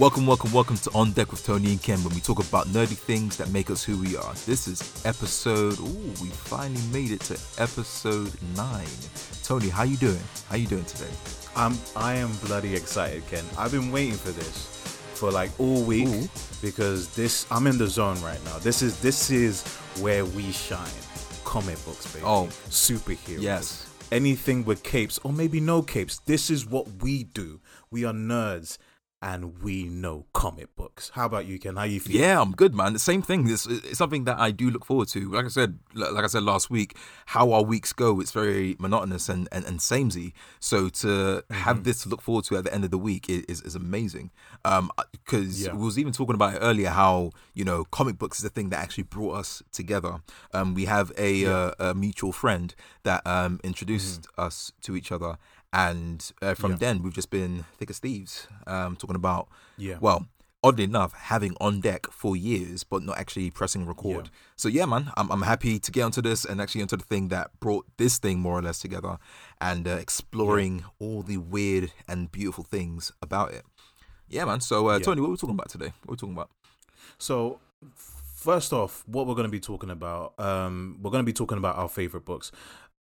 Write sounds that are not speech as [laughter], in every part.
Welcome, welcome, welcome to On Deck with Tony and Ken when we talk about nerdy things that make us who we are. This is episode, ooh, we finally made it to episode 9. Tony, how you doing? How you doing today? I'm I am bloody excited, Ken. I've been waiting for this for like all week Ooh. because this I'm in the zone right now. This is this is where we shine. Comic books, baby. Oh. superheroes. Yes. Anything with capes or maybe no capes. This is what we do. We are nerds and we know comic books. How about you, Ken? How you feel? Yeah, I'm good, man. The same thing. It's, it's something that I do look forward to. Like I said, like I said last week, how our weeks go, it's very monotonous and, and, and samey. So to have this to look forward to at the end of the week is, is, amazing. Um, because Yeah. we was even talking about it earlier, how you know comic books is the thing that actually brought us together. Um, we have a, uh, a mutual friend that um introduced us to each other. And uh, from Yeah. then, we've just been thick as thieves, um, talking about Yeah. well, oddly enough, having on deck for years, but not actually pressing record. Yeah. So yeah, man, I'm I'm happy to get onto this and actually onto the thing that brought this thing more or less together, and uh, exploring all the weird and beautiful things about it. Yeah, man. So uh. Tony, what are we talking about today? What are we talking about? So, first off, what we're going to be talking about, um, we're going to be talking about our favorite books.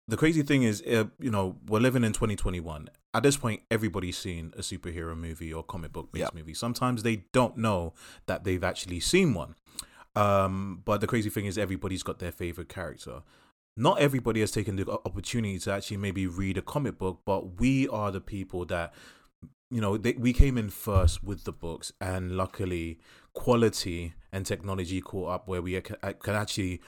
The crazy thing is, uh, you know, we're living in 2021. At this point, everybody's seen a superhero movie or comic book based Yep. movie. Sometimes they don't know that they've actually seen one. Um, but the crazy thing is, everybody's got their favorite character. Not everybody has taken the opportunity to actually maybe read a comic book, but we are the people that you know they, we came in first with the books and luckily quality and technology caught up where we ca- can actually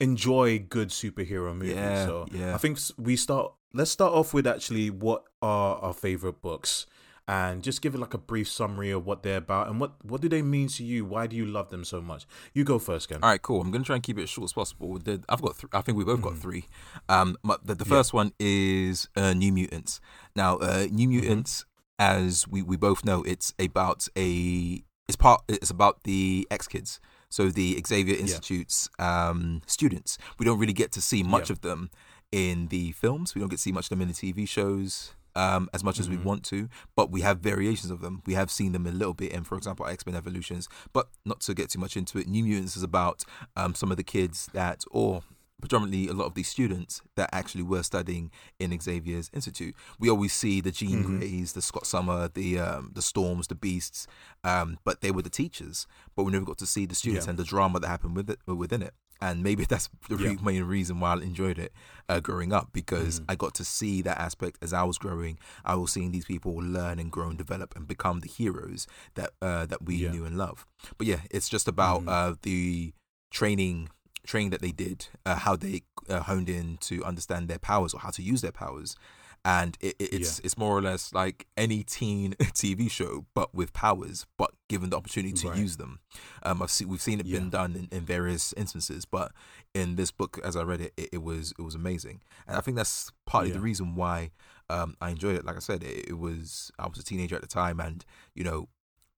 enjoy good superhero movies Yeah, so yeah. i think we start let's start off with actually what are our favorite books and just give it like a brief summary of what they're about and what what do they mean to you why do you love them so much you go first Ken. All right, cool. I'm gonna try and keep it as short as possible. The, I've got, th- I think we both Mm-hmm. got three. Um, but the, the first one is uh, New Mutants. Now, uh, Mm-hmm. New Mutants, as we, we both know, it's about a, it's part, it's about the X Kids. So the Xavier Institute's um, students. We don't really get to see much Yeah. of them in the films. We don't get to see much of them in the TV shows. Um, as much as we Mhm. want to, but we have variations of them. We have seen them a little bit in, for example, X Men Evolutions, but not to get too much into it. New Mutants is about um, some of the kids that, or predominantly a lot of these students that actually were studying in Xavier's Institute. We always see the Jean Mhm. Greys, the Scott Summer, the um, the Storms, the Beasts, um, but they were the teachers. But we never got to see the students Yeah. and the drama that happened with it within it. And maybe [laughs] that's the Yeah. main reason why I enjoyed it uh, growing up because Mhm. I got to see that aspect as I was growing. I was seeing these people learn and grow and develop and become the heroes that uh, that we Yeah. knew and love. But yeah, it's just about Mhm. uh, the training training that they did, uh, how they uh, honed in to understand their powers or how to use their powers. And it, it, it's it's more or less like any teen [laughs] TV show, but with powers, but given the opportunity to Right. use them. Um, I've seen we've seen it been done in, in various instances, but in this book, as I read it, it, it was it was amazing, and I think that's partly the reason why um, I enjoyed it. Like I said, it, it was I was a teenager at the time, and you know,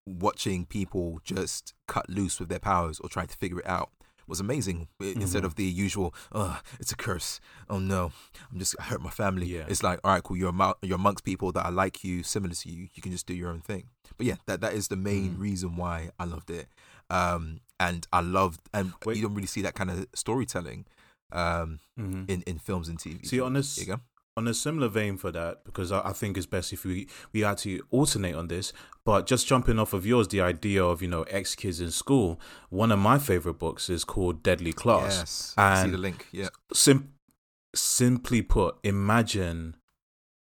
watching people just cut loose with their powers or trying to figure it out was amazing. I- Instead of the usual, "Oh, it's a curse. Oh no, I'm just I hurt my family." Yeah. It's like, all right, cool. You're among, you're amongst people that are like you, similar to you. You can just do your own thing. But yeah, that that is the main Mhm. reason why I loved it. Um, and I loved, and Wait. you don't really see that kind of storytelling, um, Mhm. in in films and TV. See, on this- you go. On a similar vein for that, because I, I think it's best if we we actually alternate on this. But just jumping off of yours, the idea of you know ex kids in school. One of my favorite books is called Deadly Class. Yes, I see and the link. Yeah, Sim- simply put, imagine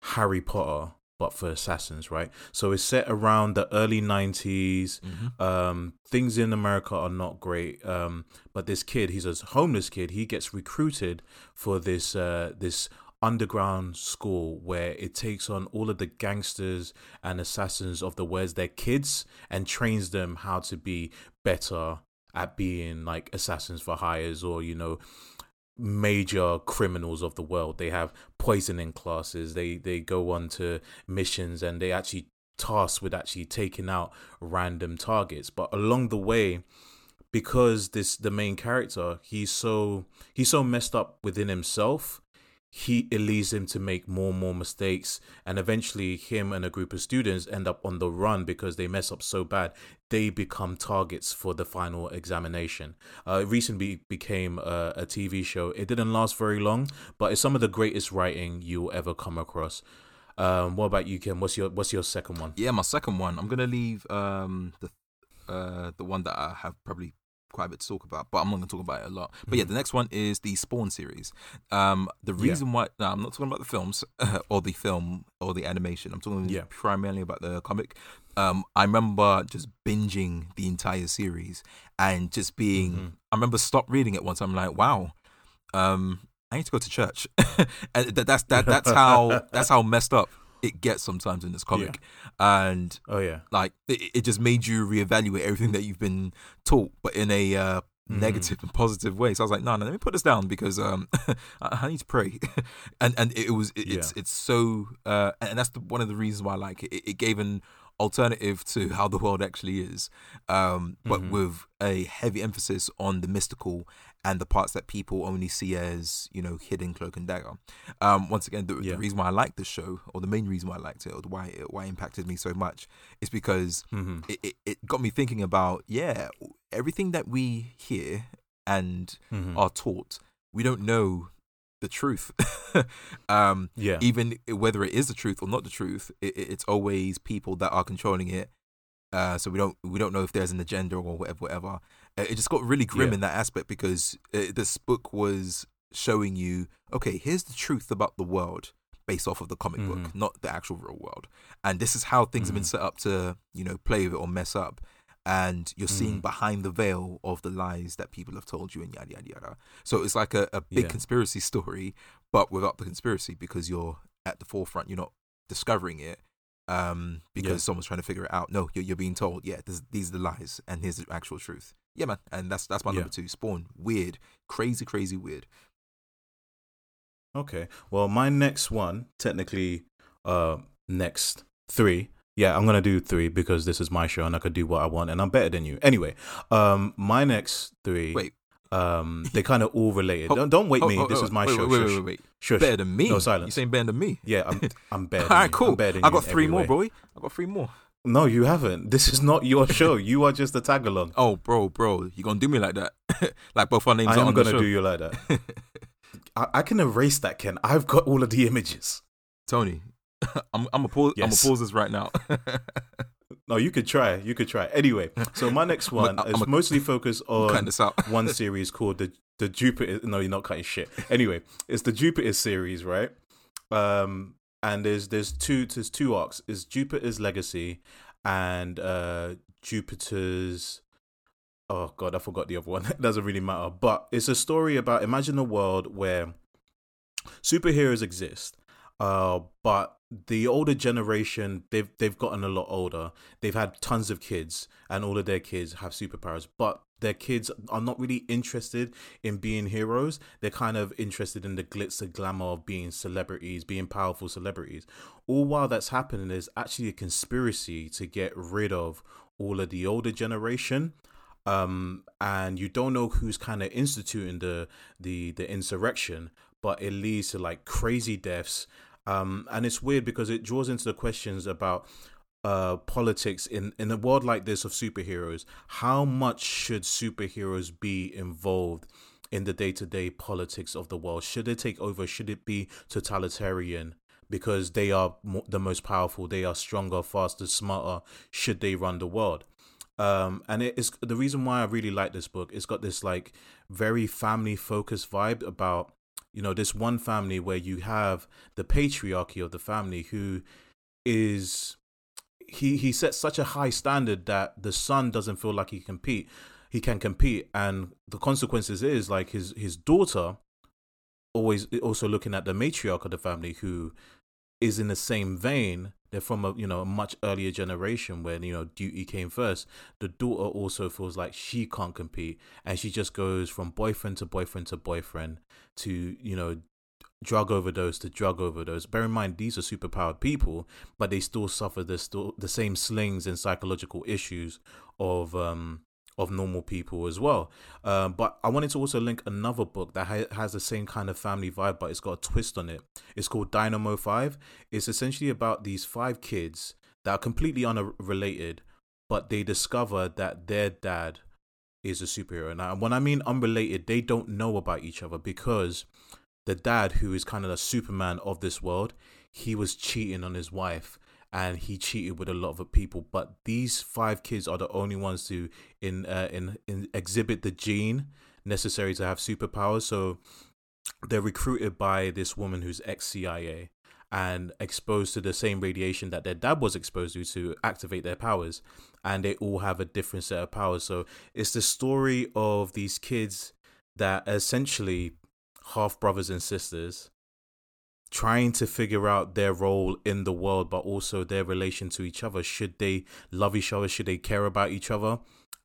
Harry Potter but for assassins, right? So it's set around the early 90s. Mhm. Um, things in America are not great. Um, but this kid, he's a homeless kid. He gets recruited for this uh, this underground school where it takes on all of the gangsters and assassins of the West, their kids, and trains them how to be better at being like assassins for hires or you know major criminals of the world. They have poisoning classes. They they go on to missions and they actually tasked with actually taking out random targets. But along the way, because this the main character, he's so he's so messed up within himself. He it leads him to make more and more mistakes and eventually him and a group of students end up on the run because they mess up so bad they become targets for the final examination uh, it recently became a, a tv show it didn't last very long but it's some of the greatest writing you'll ever come across um, what about you Ken? what's your what's your second one Yeah, my second one. I'm gonna leave um the uh the one that I have probably quite a bit to talk about, but I'm not gonna talk about it a lot. But yeah, the next one is the Spawn series. Um, the Mm-hmm. Yeah. reason why no, I'm not talking about the films [laughs] or the film or the animation. I'm talking Yeah. primarily about the comic. Um, I remember just binging the entire series and just being. Mhm. I remember stop reading it once. I'm like, wow. Um, I need to go to church, [laughs] and that, that's that that's how [laughs] that's how messed up it gets sometimes in this comic, and oh yeah like it, it just made you reevaluate everything that you've been taught, but in a uh, Mhm. negative and positive way. So I was like, no, no, let me put this down because um, [laughs] I, I need to pray, [laughs] and and it, was it, it's it's so uh, and that's the, one of the reasons why I like it. It, it gave an alternative to how the world actually is, um, but Mhm. with a heavy emphasis on the mystical and the parts that people only see as you know hidden cloak and dagger. Um, once again, the, Yeah. the reason why I like this show, or the main reason why I liked it, or why it, why it impacted me so much, is because hmm it, it, it got me thinking about yeah everything that we hear and hmm are taught we don't know the truth. [laughs] Um yeah. even whether it is the truth or not the truth it, it- it's always people that are controlling it. Uh so we don't we don't know if there's an agenda or whatever whatever it just got really grim Yeah. in that aspect because uh, this book was showing you okay here's the truth about the world based off of the comic book Mhm. not the actual real world and this is how things have been Mhm. set up to you know play with it or mess up and you're seeing Mhm. behind the veil of the lies that people have told you and yada yada yada so it's like a, a big Yeah. conspiracy story but without the conspiracy because you're at the forefront you're not discovering it um because Yeah. someone's trying to figure it out no you're, you're being told yeah this, these are the lies and here's the actual truth yeah man and that's that's my Yeah. number two spawn weird crazy crazy weird Okay. Well, my next one, technically, uh, next three. Yeah, I'm gonna do three because this is my show and I could do what I want and I'm better than you. Anyway, um, my next three. wait Um, [laughs] they kind of all related. Don't don't wait oh, me. oh, this oh, is my wait, show. wait, wait, wait, wait. Shush. better than me No, silence. you saying better than me Yeah, I'm I'm [laughs] better. all Than right you. cool I'm better than i got three more way. bro i got three more No, you haven't. This is not your show. You are just a tag along. oh bro bro you gonna do me like that [laughs] like both our names I are am on the gonna do you like that. [laughs] I, I can erase that, Ken. I've got all of the images. tony [laughs] i'm i'm gonna pause i'm Yes. gonna pause this right now No, you could try. You could try. Anyway, so my next one I'm is a- mostly focused on one series called the the Jupiter. No, you're not cutting shit. Anyway, it's the Jupiter series, right? Um, and there's there's two there's two arcs. Is Jupiter's legacy and uh Jupiter's. Oh god, I forgot the other one. [laughs] It doesn't really matter. But it's a story about imagine a world where superheroes exist, uh, but the older generation they've they've gotten a lot older. They've had tons of kids, and all of their kids have superpowers, but their kids are not really interested in being heroes. They're kind of interested in the glitz and glamour of being celebrities, being powerful celebrities. All while that's happening, there's actually a conspiracy to get rid of all of the older generation um and you don't know who's kind of instituting the the the insurrection but it leads to like crazy deaths um and it's weird because it draws into the questions about uh politics in in a world like this of superheroes. How much should superheroes be involved in the day-to-day politics of the world? Should it take over? Should it be totalitarian? Because they are the most powerful. They are stronger faster smarter should they run the world. Um and it is the reason why i really like this book it's got this like very family focused vibe about you know this one family where you have the patriarchy of the family who is he he sets such a high standard that the son doesn't feel like he compete he can compete. And the consequences is like his his daughter always also looking at the matriarch of the family who is in the same vein they're from a you know a much earlier generation when you know duty came first. The daughter also feels like she can't compete and she just goes from boyfriend to boyfriend to boyfriend to you know drug overdose to drug overdose. Bear in mind these are superpowered people but they still suffer the the same slings and psychological issues of um of normal people as well. Um, but I wanted to also link another book that ha- has the same kind of family vibe, but it's got a twist on it. It's called Dynamo Five. It's essentially about these five kids that are completely unrelated, but they discover that their dad is a superhero. Now, when I mean unrelated, they don't know about each other because the dad, who is kind of the Superman of this world, he was cheating on his wife and he cheated with a lot of people. But these five kids are the only ones to in uh, in, in exhibit the gene necessary to have superpowers. So they're recruited by this woman who's ex CIA and exposed to the same radiation that their dad was exposed to to activate their powers and they all have a different set of powers so it's the story of these kids that essentially half brothers and sisters trying to figure out their role in the world, but also their relation to each other. Should they love each other? Should they care about each other?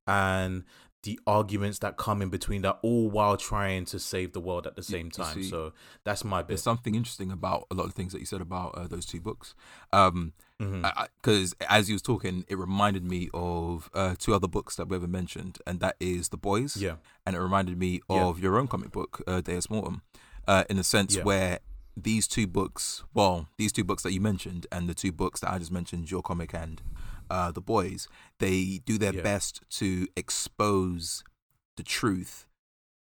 And the arguments that come in between that, all while trying to save the world at the same time. See, so that's my bit. There's something interesting about a lot of things that you said about uh, those two books. Um, because mm-hmm. as you was talking, it reminded me of uh, two other books that we ever mentioned, and that is The Boys. Yeah. And it reminded me of yeah. your own comic book, uh, Deus Mortem, uh, in the sense yeah. where these two books, well, these two books that you mentioned, and the two books that I just mentioned, your comic and uh, the boys, they do their yeah. best to expose the truth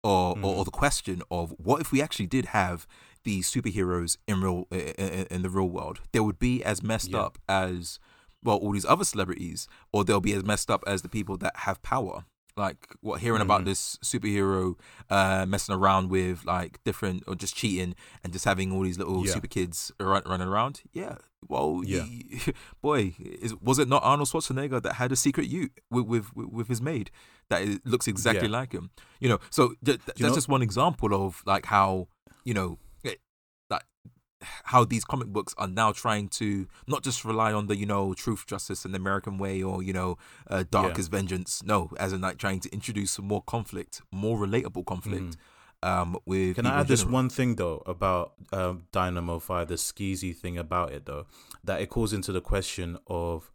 or, mm. or, or mm. the question of what if we actually did have these superheroes in real in, in the real world? They would be as messed yeah. up as well all these other celebrities, or they'll be as messed up as the people that have power like what hearing mm-hmm. about this superhero uh messing around with like different or just cheating and just having all these little yeah. super kids run, running around yeah well yeah he, [laughs] boy is, was it not arnold schwarzenegger that had a secret ute with with, with his maid that looks exactly yeah. like him you know so th- that's know? just one example of like how you know how these comic books are now trying to not just rely on the you know truth, justice, and the American way, or you know uh, darkest yeah. vengeance. No, as in like trying to introduce more conflict, more relatable conflict. Mm. Um, with can I add this one thing though about um, Dynamo Five, the skeezy thing about it though, that it calls into the question of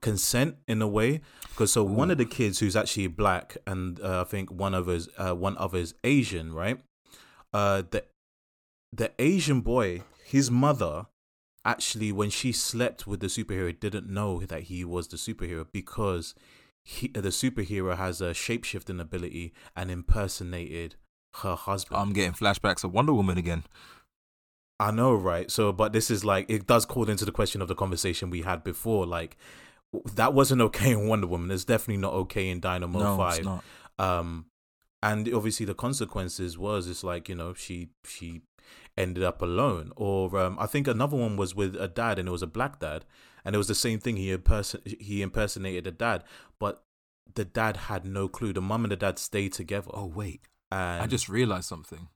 consent in a way because so Ooh. one of the kids who's actually black and uh, I think one of us uh, one of us Asian right uh the the Asian boy, his mother, actually, when she slept with the superhero, didn't know that he was the superhero because he, the superhero has a shapeshifting ability and impersonated her husband. I'm getting flashbacks of Wonder Woman again. I know, right? So, but this is like it does call into the question of the conversation we had before. Like that wasn't okay in Wonder Woman. It's definitely not okay in Dynamo no, Five. It's not. Um, and obviously the consequences was it's like you know she she ended up alone. Or um, I think another one was with a dad, and it was a black dad, and it was the same thing. He imperson- he impersonated a dad, but the dad had no clue. The mum and the dad stayed together. Oh wait, and I just realized something.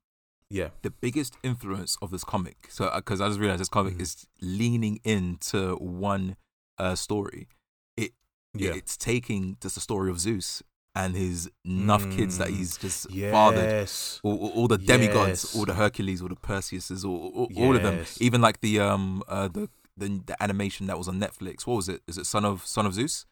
Yeah, the biggest influence of this comic. So because uh, I just realized this comic mm. is leaning into one uh, story. It yeah. it's taking just the story of Zeus and his enough mm. kids that mm. he's just yes. fathered. All, all, all the demigods, yes. all the Hercules, all the Perseuses, all, all, yes. all, of them. Even like the um uh the, the the animation that was on Netflix. What was it? Is it Son of Son of Zeus?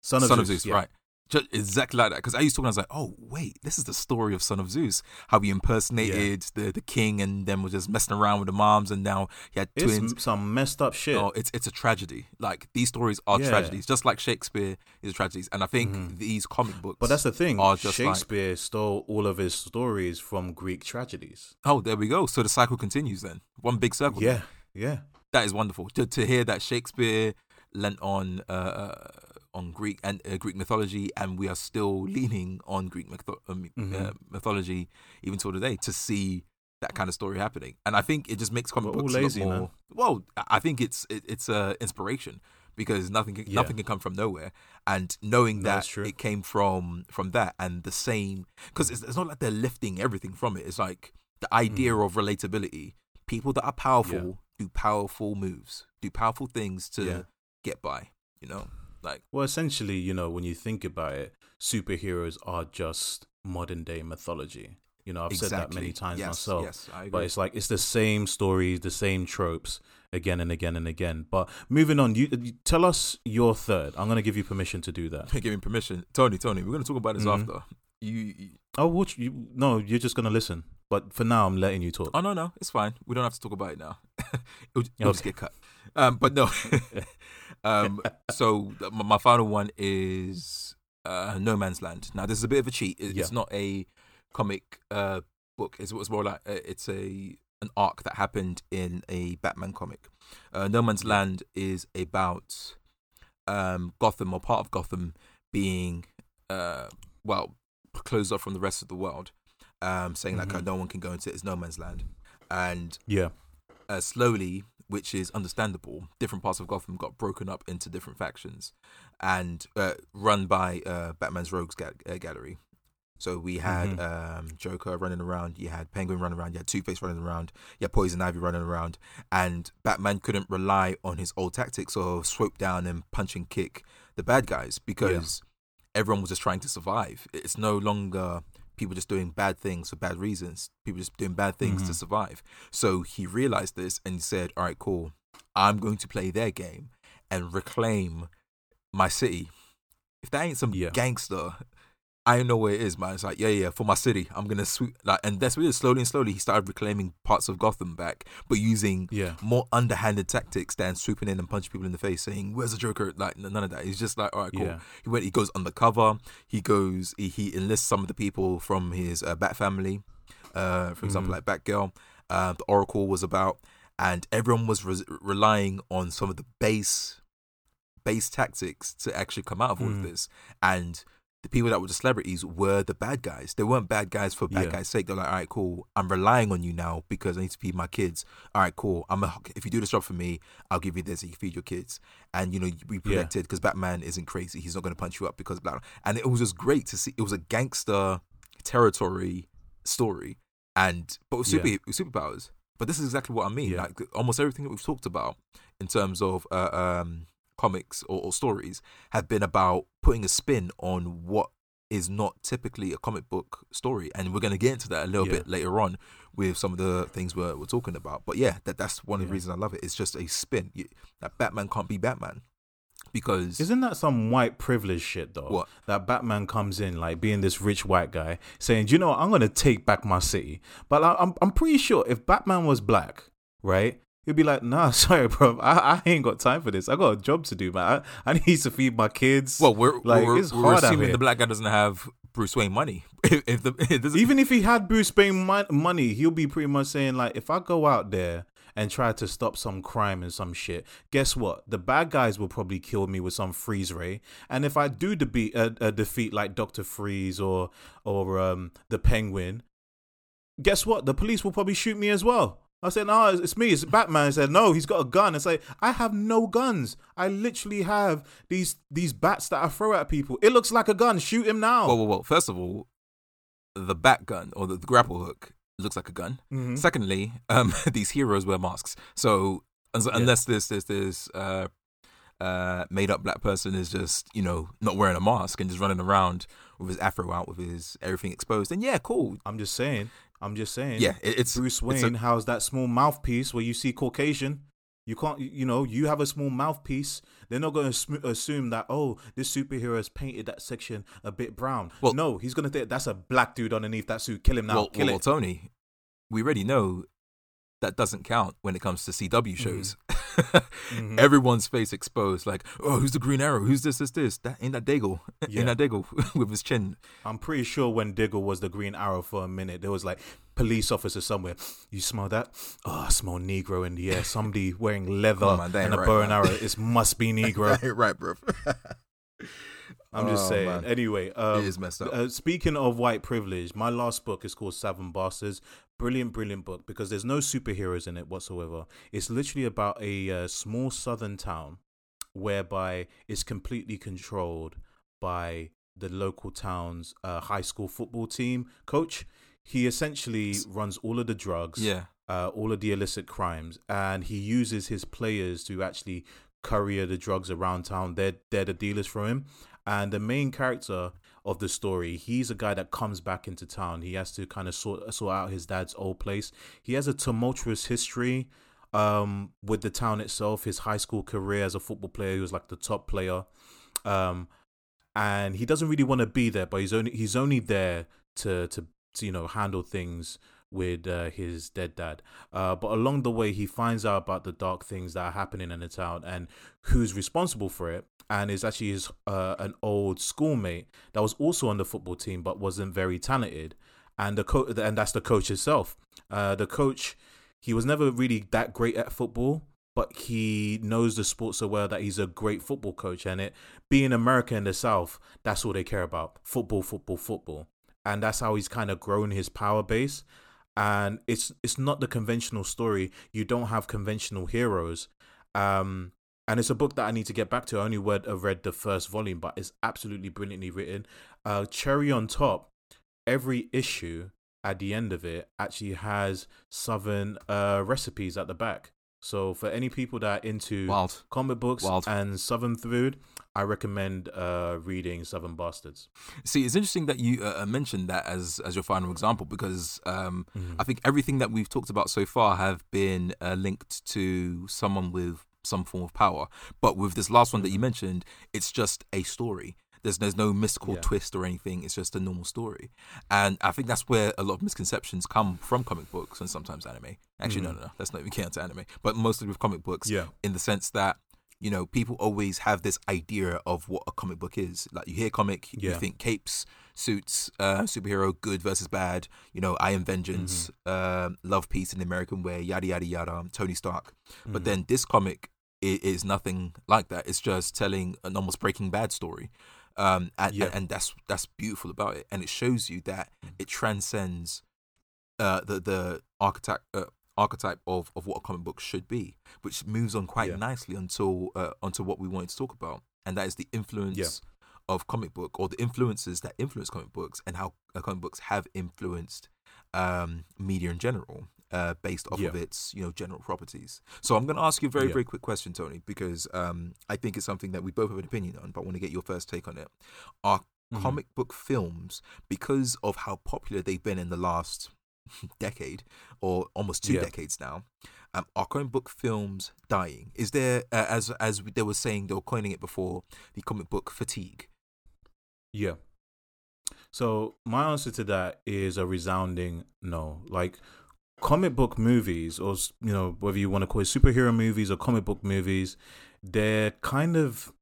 Son of Son Zeus, of Zeus yeah. right? Just exactly like that. Because I used to, when I was like, oh wait, this is the story of Son of Zeus. How he impersonated yeah. the the king and then was just messing around with the moms, and now he had it's twins. Some messed up shit. Oh, it's it's a tragedy. Like these stories are yeah. tragedies, just like Shakespeare is tragedies. And I think mm-hmm. these comic books, but that's the thing. Shakespeare like, stole all of his stories from Greek tragedies. Oh, there we go. So the cycle continues then. One big circle. Yeah, yeah. That is wonderful to to hear that Shakespeare lent on. Uh, uh on Greek and uh, Greek mythology, and we are still leaning on Greek mytho- um, mm-hmm. uh, mythology even till today to see that kind of story happening. And I think it just makes comic We're books lazy, more. Man. Well, I think it's it, it's a uh, inspiration because nothing can, yeah. nothing can come from nowhere. And knowing that it came from from that and the same because it's, it's, not like they're lifting everything from it. It's like the idea mm. of relatability. People that are powerful yeah. do powerful moves, do powerful things to yeah. get by. You know. Like, well, essentially, you know, when you think about it, superheroes are just modern day mythology. You know, I've said that many times yes, myself. Yes, I agree. But it's like it's the same stories, the same tropes again and again and again. But moving on, you, you tell us your third. I'm going to give you permission to do that. [laughs] Give me permission, Tony. Tony, we're going to talk about this Mhm. after. You, you, Oh, what you? No, you're just going to listen. But for now, I'm letting you talk. oh no, no, it's fine. We don't have to talk about it now. [laughs] it'll, it'll just get cut. Um, but no. [laughs] um, [laughs] so my, final one is uh, No Man's Land. Now this is a bit of a cheat. It's Yeah. not a comic uh, book. It's what's more like uh, it's a an arc that happened in a Batman comic. Uh, no Man's Land is about um, Gotham or part of Gotham being uh, well closed off from the rest of the world, um, saying like uh, Mhm. no one can go into it. It's no man's land, and Yeah. uh, slowly, which is understandable, different parts of Gotham got broken up into different factions, and uh, run by uh, Batman's Rogues ga- uh, Gallery. So we had Mhm. um, Joker running around, you had Penguin running around, you had Two Face running around, you had Poison Ivy running around, and Batman couldn't rely on his old tactics of swoop down and punch and kick the bad guys because everyone was just trying to survive. It's no longer people just doing bad things for bad reasons. People just doing bad things to Mhm. survive. So he realized this and he said, "All right, cool. I'm going to play their game and reclaim my city. If that ain't some Yeah. gangster, I don't know where it is, man. It's like, yeah, yeah, for my city, I'm gonna sweep like, and that's really slowly and slowly he started reclaiming parts of Gotham back, but using Yeah. more underhanded tactics than swooping in and punching people in the face, saying, "Where's the Joker?" Like none of that. He's just like, "All right, cool." Yeah. He went. He goes undercover. He goes. He, he enlists some of the people from his uh, Bat family, uh, for example, Mhm. like Batgirl. Uh, the Oracle was about, and everyone was re- relying on some of the base, base tactics to actually come out of all of Mm. this. And the people that were the celebrities were the bad guys. They weren't bad guys for bad Yeah. guys' sake. They're like, all right, cool. I'm relying on you now because I need to feed my kids. All right, cool. I'm a, if you do this job for me, I'll give you this. You feed your kids, and you know we protected because Batman isn't crazy. He's not going to punch you up because blah. blah. And it was just great to see. It was a gangster territory story, and but with super Yeah. with superpowers. But this is exactly what I mean. Yeah. Like almost everything that we've talked about in terms of uh, um, comics or, or stories have been about putting a spin on what is not typically a comic book story, and we're going to get into that a little Yeah. bit later on with some of the things we're, we're talking about. But yeah, that that's one of the reasons I love it. It's just a spin. You, that Batman can't be Batman because Isn't that some white privilege shit though? What? That Batman comes in like being this rich white guy saying, "Do you know what? I'm gonna take back my city." But I, I'm I'm pretty sure if Batman was black, right? He'd be like, "Nah, [laughs] sorry, bro. I, I ain't got time for this. I got a job to do, man. I, I need to feed my kids." well, we're like we're, it's we're hard assuming the black guy doesn't have Bruce Wayne money. [laughs] if, if the doesn't, Even if he had Bruce Wayne mon- money, he'll be pretty much saying like, if I go out there and try to stop some crime and some shit, guess what? The bad guys will probably kill me with some freeze ray. And if I do defeat uh, uh, defeat like Doctor Freeze or or um the Penguin, guess what? The police will probably shoot me as well. I said, no, it's me, it's Batman. I said, no, he's got a gun. I say, I have no guns. I literally have these these bats that I throw at people. It looks like a gun. Shoot him now. Whoa, whoa, whoa. First of all, the bat gun or the, the grapple hook looks like a gun. Mhm. Secondly, um, [laughs] these heroes wear masks. So Yeah. unless this this this uh, uh, made up black person is just you know not wearing a mask and just running around with his afro out with his everything exposed, then yeah, cool. I'm just saying. I'm just saying. Yeah, it's Bruce it's a- Wayne has that small mouthpiece where you see Caucasian. You can't, you know, you have a small mouthpiece. They're not going to assume that oh, this superhero has painted that section a bit brown. Well- no, he's going to think that's a black dude underneath that suit. Kill him now. well, Kill well, it. Tony, we already know that doesn't count when it comes to CW shows. Mm-hmm. Mhm. [laughs] Everyone's face exposed, like, oh, who's the Green Arrow? Who's this? This? This? That ain't that Daigle? [laughs] Yeah. Ain't that Daigle [laughs] with his chin? I'm pretty sure when Diggle was the Green Arrow for a minute, there was like police officer somewhere. You smell that? Oh, I smell Negro in the air. Somebody wearing leather Come on, man, and a right, bow and arrow. It must be Negro. right, right, bro. I'm just Oh, saying. man. Anyway, um, it is messed up. Uh, speaking of white privilege, my last book is called Southern Bastards. Brilliant, brilliant book because there's no superheroes in it whatsoever. It's literally about a uh, small southern town whereby it's completely controlled by the local town's uh, high school football team coach. He essentially runs all of the drugs, yeah. uh, all of the illicit crimes, and he uses his players to actually courier the drugs around town. They're they're the dealers for him, and the main character of the story. He's a guy that comes back into town. He has to kind of sort sort out his dad's old place. He has a tumultuous history um, with the town itself. His high school career as a football player, he was like the top player, um, and he doesn't really want to be there. But he's only he's only there to to, to you know handle things with uh, his dead dad. Uh, but along the way, he finds out about the dark things that are happening in the town and who's responsible for it. And is actually his uh, an old schoolmate that was also on the football team but wasn't very talented, and the and that's the coach himself. Uh, the coach, he was never really that great at football, but he knows the sport so well that he's a great football coach. And it being America in the South, that's all they care about: football, football, football. And that's how he's kind of grown his power base and it's it's not the conventional story. You don't have conventional heroes. Um, and it's a book that I need to get back to. I only read, uh, read the first volume, but it's absolutely brilliantly written. Uh, cherry on top, every issue at the end of it actually has southern uh, recipes at the back. So for any people that are into Wild. comic books Wild. and southern food, I recommend uh, reading Southern Bastards. See, it's interesting that you uh, mentioned that as as your final example because um, Mhm. I think everything that we've talked about so far have been uh, linked to someone with some form of power. But with this last one that you mentioned, it's just a story. There's there's no mystical Yeah. twist or anything. It's just a normal story, and I think that's where a lot of misconceptions come from comic books and sometimes anime. Actually, no, Mhm. no, no. Let's not even get into anime, but mostly with comic books Yeah. in the sense that you know people always have this idea of what a comic book is like you hear comic you think capes suits uh superhero good versus bad you know i am vengeance um love peace in the american way yada yada yada tony stark but Mhm. then this comic i- is nothing like that it's just telling an almost breaking bad story um and, Yeah. and, that's that's beautiful about it and it shows you that it transcends uh the the archetype uh, archetype of, of what a comic book should be, which moves on quite Yeah. nicely until uh, onto what we wanted to talk about, and that is the influence of comic book or the influences that influence comic books and how uh, comic books have influenced um, media in general. Uh, based off of its, you know, general properties. So I'm going to ask you a very, Yeah. very quick question, Tony, because um, I think it's something that we both have an opinion on, but I want to get your first take on it. Are Mhm. comic book films, because of how popular they've been in the last [laughs] decade or almost two Yeah. decades now, um, are comic book films dying? Is there, uh, as as they were saying, they were coining it before, the comic book fatigue? Yeah. So my answer to that is a resounding no. Like comic book movies, or you know whether you want to call it superhero movies or comic book movies, they're kind of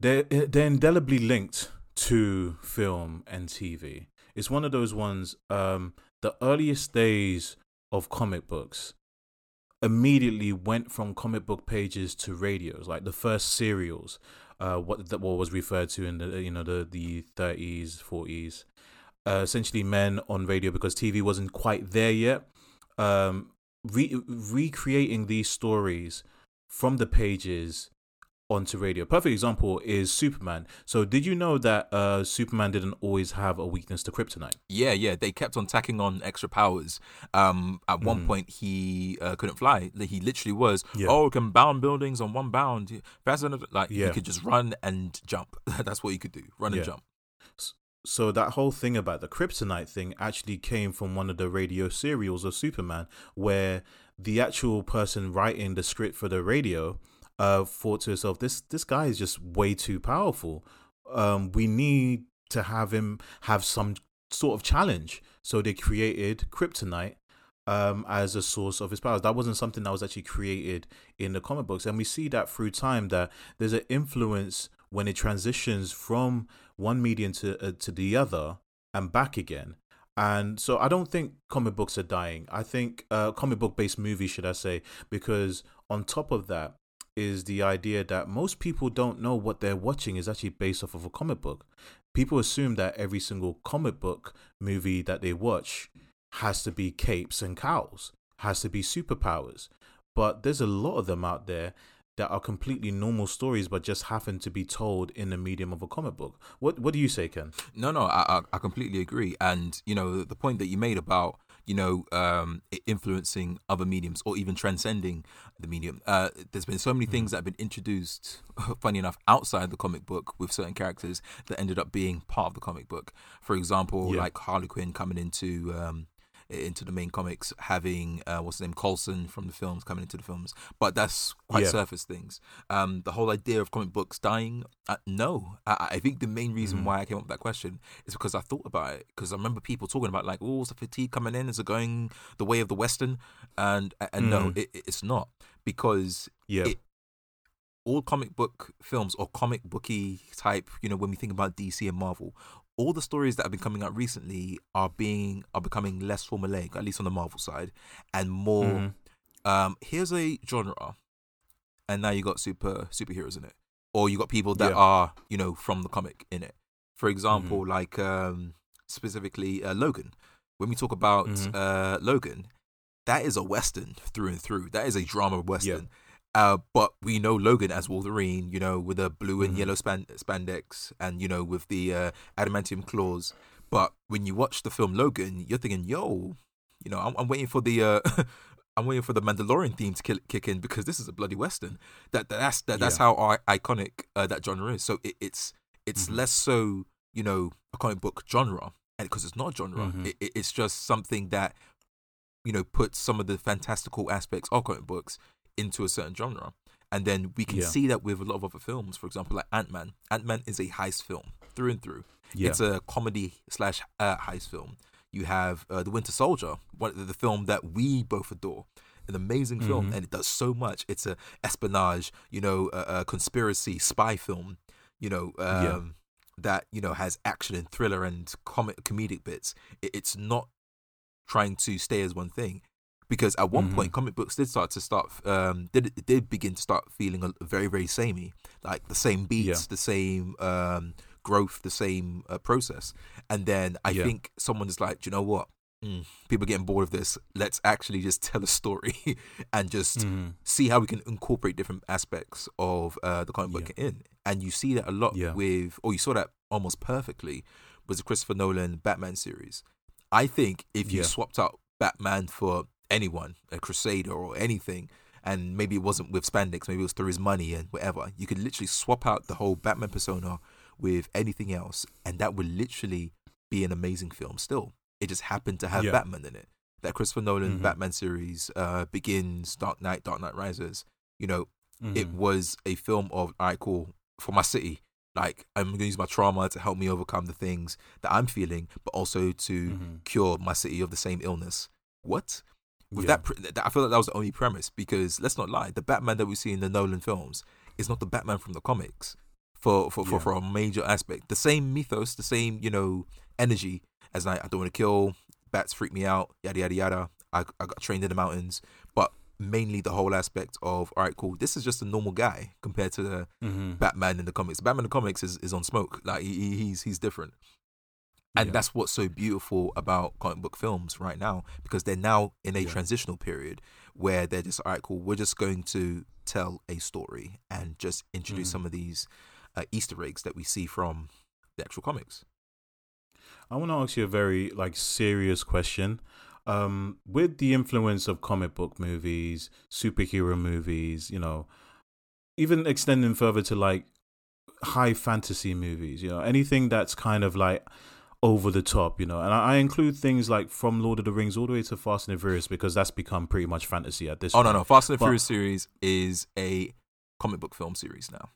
they're they're indelibly linked to film and TV. It's one of those ones. Um, the earliest days of comic books immediately went from comic book pages to radios, like the first serials uh, what that what was referred to in the you know the the 30s 40s uh, essentially men on radio because TV wasn't quite there yet um re- recreating these stories from the pages onto radio perfect example is Superman so did you know that uh Superman didn't always have a weakness to kryptonite Yeah, yeah, they kept on tacking on extra powers. Um, at one Mhm. point, he uh, couldn't fly. He literally was, Yeah. oh, can bound buildings on one bound. Faster than like Yeah. he could just run and jump. [laughs] That's what he could do, run and Yeah. jump. So that whole thing about the kryptonite thing actually came from one of the radio serials of Superman, where the actual person writing the script for the radio uh, thought to herself, "This this guy is just way too powerful. Um, we need to have him have some sort of challenge." So they created kryptonite um, as a source of his powers. That wasn't something that was actually created in the comic books, and we see that through time that there's an influence when it transitions from one medium to uh, to the other and back again. And so I don't think comic books are dying. I think uh, comic book based movies, should I say, because on top of that is the idea that most people don't know what they're watching is actually based off of a comic book. People assume that every single comic book movie that they watch has to be capes and cows, has to be superpowers. But there's a lot of them out there that are completely normal stories, but just happen to be told in the medium of a comic book. What What do you say, Ken? No, no, I, I, I completely agree. And you know, the point that you made about you know, um, influencing other mediums or even transcending the medium. Uh, there's been so many things that have been introduced, [laughs] funny enough, outside the comic book with certain characters that ended up being part of the comic book. For example, Yeah. like Harley Quinn coming into um, into the main comics, having uh, what's his name, Coulson from the films coming into the films. But that's quite Yeah. surface things. Um, the whole idea of comic books dying, uh, no. I, I think the main reason Mhm. why I came up with that question is because I thought about it. Because I remember people talking about like, oh, is the fatigue coming in? Is it going the way of the Western? And and no, Mm. it, it's not because Yeah. it- all comic book films or comic booky type, you know, when we think about DC and Marvel, all the stories that have been coming out recently are being are becoming less formulaic, at least on the Marvel side, and more. Mhm. Um, here's a genre, and now you got super superheroes in it, or you got people that Yeah. are you know from the comic in it. For example, Mm-hmm. like um, specifically uh, Logan. When we talk about Mhm. uh, Logan, that is a western through and through. That is a drama western. Uh, but we know Logan as Wolverine, you know, with a blue and Mhm. yellow span- spandex, and you know, with the uh, adamantium claws. But when you watch the film Logan, you're thinking, "Yo, you know, I'm, I'm waiting for the, uh, [laughs] I'm waiting for the Mandalorian theme to kill, kick in because this is a bloody western." That, that that's that, that's Yeah. how I, iconic uh, that genre is. So it, it's it's Mhm. less so, you know, a comic book genre, and because it's not a genre, Mhm. it, it, it's just something that you know puts some of the fantastical aspects of comic books into a certain genre. And then we can Yeah. see that with a lot of other films. For example, like Ant Man. Ant Man is a heist film through and through. Yeah. It's a comedy slash uh, heist film. You have uh, The Winter Soldier, one the film that we both adore. An amazing film, Mhm. and it does so much. It's a espionage, you know, a, a conspiracy spy film, you know, um, Yeah. that you know has action and thriller and comic comedic bits. It, it's not trying to stay as one thing because at one Mhm. point comic books did start to start um did did begin to start feeling very very samey like the same beats Yeah. the same um growth the same uh, process and then i Yeah. think someone is like "Do you know what mm, people are getting bored of this let's actually just [laughs] tell a story and just Mhm. see how we can incorporate different aspects of uh, the comic book in. And you see that a lot Yeah. with, or you saw that almost perfectly with the Christopher Nolan Batman series. I think if you Yeah. swapped out Batman for anyone, a Crusader or anything, and maybe it wasn't with spandex, maybe it was through his money and whatever, you could literally swap out the whole Batman persona with anything else, and that would literally be an amazing film still. It just happened to have Yeah. Batman in it. That Christopher Nolan Mhm. Batman series uh, begins Dark Knight, Dark Knight Rises. You know, it Mhm. was a film of all right, cool for my city. Like I'm gonna use my trauma to help me overcome the things that I'm feeling, but also to Mhm. cure my city of the same illness. What? With Yeah. that, pre- that, I feel like that was the only premise because let's not lie, the Batman that we see in the Nolan films is not the Batman from the comics. For for, for, Yeah. for a major aspect, the same mythos, the same you know energy as like I don't want to kill bats, freak me out, yada yada yada. I I got trained in the mountains, but mainly the whole aspect of all right, cool. This is just a normal guy compared to the Mhm. Batman in the comics. Batman in the comics is, is on smoke. Like he- he's he's different. And Yeah. that's what's so beautiful about comic book films right now because they're now in a Yeah. transitional period where they're just all right, cool. We're just going to tell a story and just introduce Mhm. some of these uh, Easter eggs that we see from the actual comics. I want to ask you a very like serious question. Um, with the influence of comic book movies, superhero movies, you know, even extending further to like high fantasy movies, you know, anything that's kind of like over the top, you know, and I, I include things like from Lord of the Rings all the way to Fast and the Furious because that's become pretty much fantasy at this. Oh no, point. no, Fast and the But- Furious series is a comic book film series now.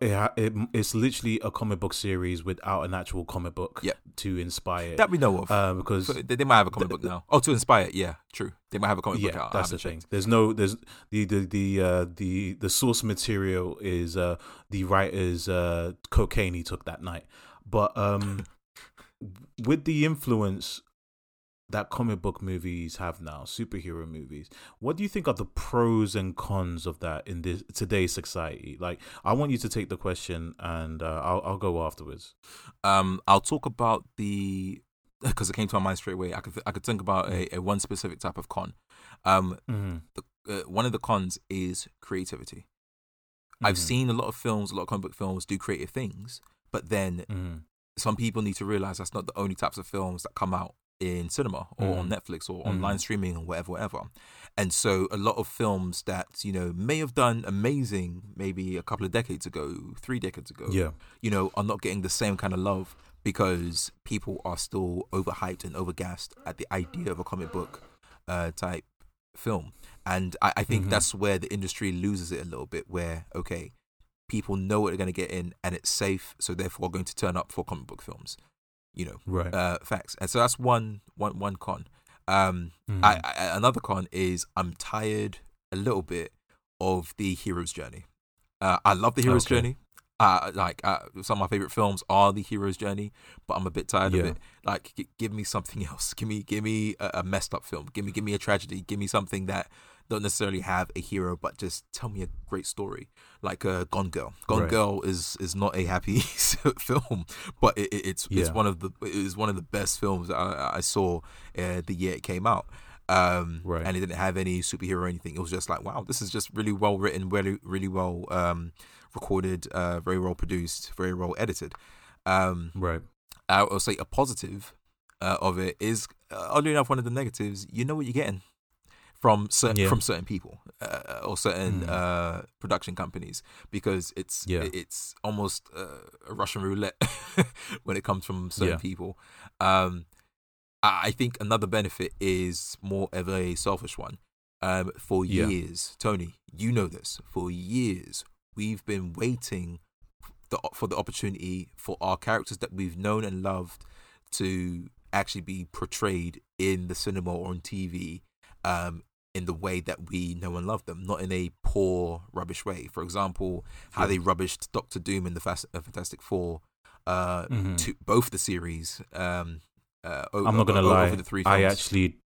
It, it, it's literally a comic book series without an actual comic book Yeah. to inspire it. That we know of. uh, because So they, they might have a comic the- book now. Oh, to inspire, yeah, true. They might have a comic yeah, book out. I that's the haven't thing. There's no, there's the the the uh, the the source material is uh, the writer's uh, cocaine he took that night. But um, [laughs] with the influence that comic book movies have now, superhero movies, what do you think are the pros and cons of that in this today's society? Like, I want you to take the question, and uh, I'll I'll go afterwards. Um, I'll talk about the [laughs] because it came to my mind straight away. I could I could think about a, a one specific type of con. Um, Mm-hmm. the, uh, one of the cons is creativity. I've Mhm. seen a lot of films, a lot of comic book films do creative things, but then Mm-hmm. Some people need to realize that's not the only types of films that come out in cinema or on Mm. Netflix or Mm. online streaming or whatever, whatever. And so a lot of films that you know may have done amazing maybe a couple of decades ago, three decades ago, Yeah. you know, are not getting the same kind of love because people are still overhyped and overgassed at the idea of a comic book uh, type film. And I, I think Mhm. that's where the industry loses it a little bit, where, okay, people know what they're going to get in and it's safe, so therefore going to turn up for comic book films, you know, Right. uh, facts. And so that's one, one, one con. Um, Mhm. I, I, another con is I'm tired a little bit of the hero's journey. Uh, I love the hero's Okay. journey. Uh, like uh, some of my favorite films are the hero's journey, but I'm a bit tired of it. Like, g- give me something [laughs] else. Give me, give me a, a messed up film. Give me, give me a tragedy. Give me something that don't necessarily have a hero, but just tell me a great story. Like uh, Gone Girl. Gone Right. Girl is is not a happy [laughs] film, but it, it- it's it's one of the it is one of the best films I, I saw uh, the year it came out. Um, Right. and it didn't have any superhero or anything. It was just like, wow, this is just really well written, really really well um, recorded, uh, very well produced, very well edited. Um, Right. I will say a positive uh, of it is, uh, oddly enough, one of the negatives. You know what you're getting from certain Yeah. from certain people uh, or certain Mm. uh, production companies because it's Yeah. it's almost uh, a Russian roulette [laughs] when it comes from certain Yeah. people. Um, I think another benefit is more of a selfish one. Um, for years, Tony, you know this. For years, we've been waiting the, for the opportunity for our characters that we've known and loved to actually be portrayed in the cinema or on TV um, in the way that we know and love them, not in a poor, rubbish way. For example, how Yeah. they rubbished Doctor Doom in the Fast, uh, Fantastic Four, uh, Mhm. to both the series. Um, uh, o- I'm not gonna o- o- lie. Over the three I actually,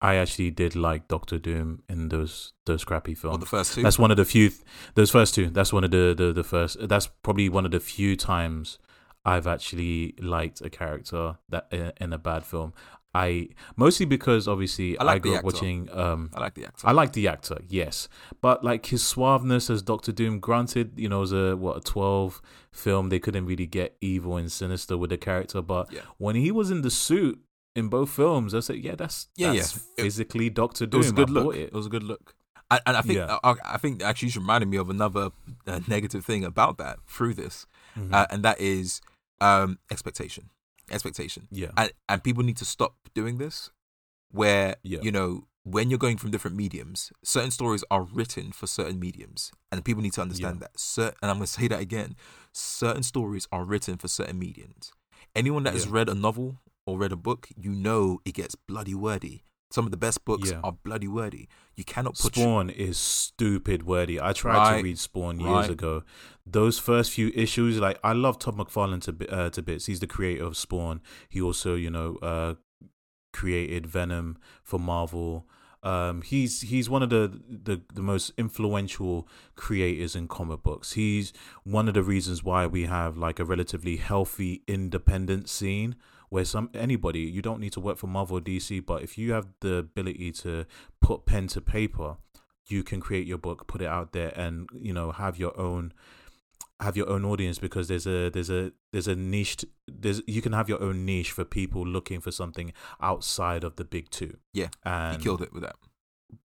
I actually did like Doctor Doom in those those crappy films. Or the first two. That's one of the few. Those first two. That's one of the, the the first. That's probably one of the few times I've actually liked a character that in, in a bad film. I mostly because obviously I I, like the grew up watching. Um, I like the actor. I like the actor, yes, but like his suaveness as Doctor Doom. Granted, you know, it was a what a twelve film. They couldn't really get evil and sinister with the character, but Yeah. when he was in the suit in both films, I said, yeah, that's Yeah, that's yeah. It- physically Doctor it Doom. was a good I look. It. it. was a good look. And, and I think Yeah. I, I think actually you reminded me of another uh, negative thing about that through this, Mhm. uh, and that is um, expectation. Expectation. yeah, and and people need to stop doing this where Yeah. you know when you're going from different mediums certain stories are written for certain mediums and people need to understand Yeah. that Cer- and i'm going to say that again certain stories are written for certain mediums anyone that has read a novel or read a book you know it gets bloody wordy some of the best books Yeah. are bloody wordy you cannot put Spawn is stupid wordy. I tried Right, to read Spawn years right. ago. Those first few issues, like I love Todd McFarlane to uh, to bits. He's the creator of Spawn. He also, you know, uh, created Venom for Marvel. Um, he's he's one of the, the the most influential creators in comic books. He's one of the reasons why we have like a relatively healthy independent scene where some anybody you don't need to work for Marvel or DC, but if you have the ability to put pen to paper, you can create your book, put it out there, and you know have your own have your own audience because there's a there's a there's a niche there's you can have your own niche for people looking for something outside of the big two. Yeah, and he killed it with that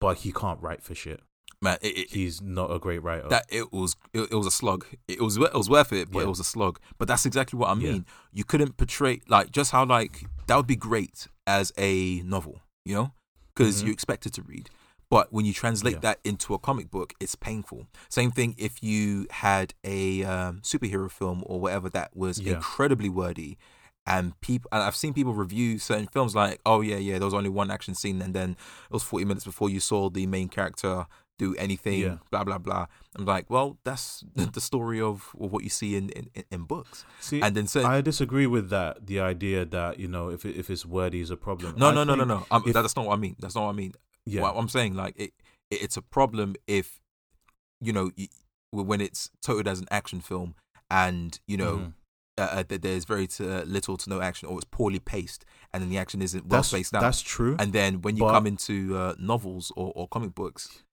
but he can't write for shit. Man it, it, He's not a great writer. that it was it, it was a slug. It was it was worth it, but Yeah. it was a slug. But that's exactly what I Yeah. mean. You couldn't portray like just how like that would be great as a novel, you know, because Mhm. you expect it to read. But when you translate Yeah. that into a comic book, it's painful. Same thing if you had a um, superhero film or whatever that was Yeah. incredibly wordy, and people and I've seen people review certain films like, oh yeah, yeah, there was only one action scene, and then it was forty minutes before you saw the main character do anything, Yeah. blah blah blah. I'm like, well, that's the story of, of what you see in, in, in books. See, And then certain, I disagree with that. The idea that you know if it, if it's wordy is a problem. no, no, no, no, no. Um, if- that's not what I mean. That's not what I mean. Yeah, What I'm saying, like, it, it it's a problem if you know when it's touted as an action film, and you know. Mhm. Uh, uh, there's very t- uh, little to no action, or it's poorly paced, and then the action isn't well that's spaced out. that's true. And then when you but- come into uh, novels or, or comic books,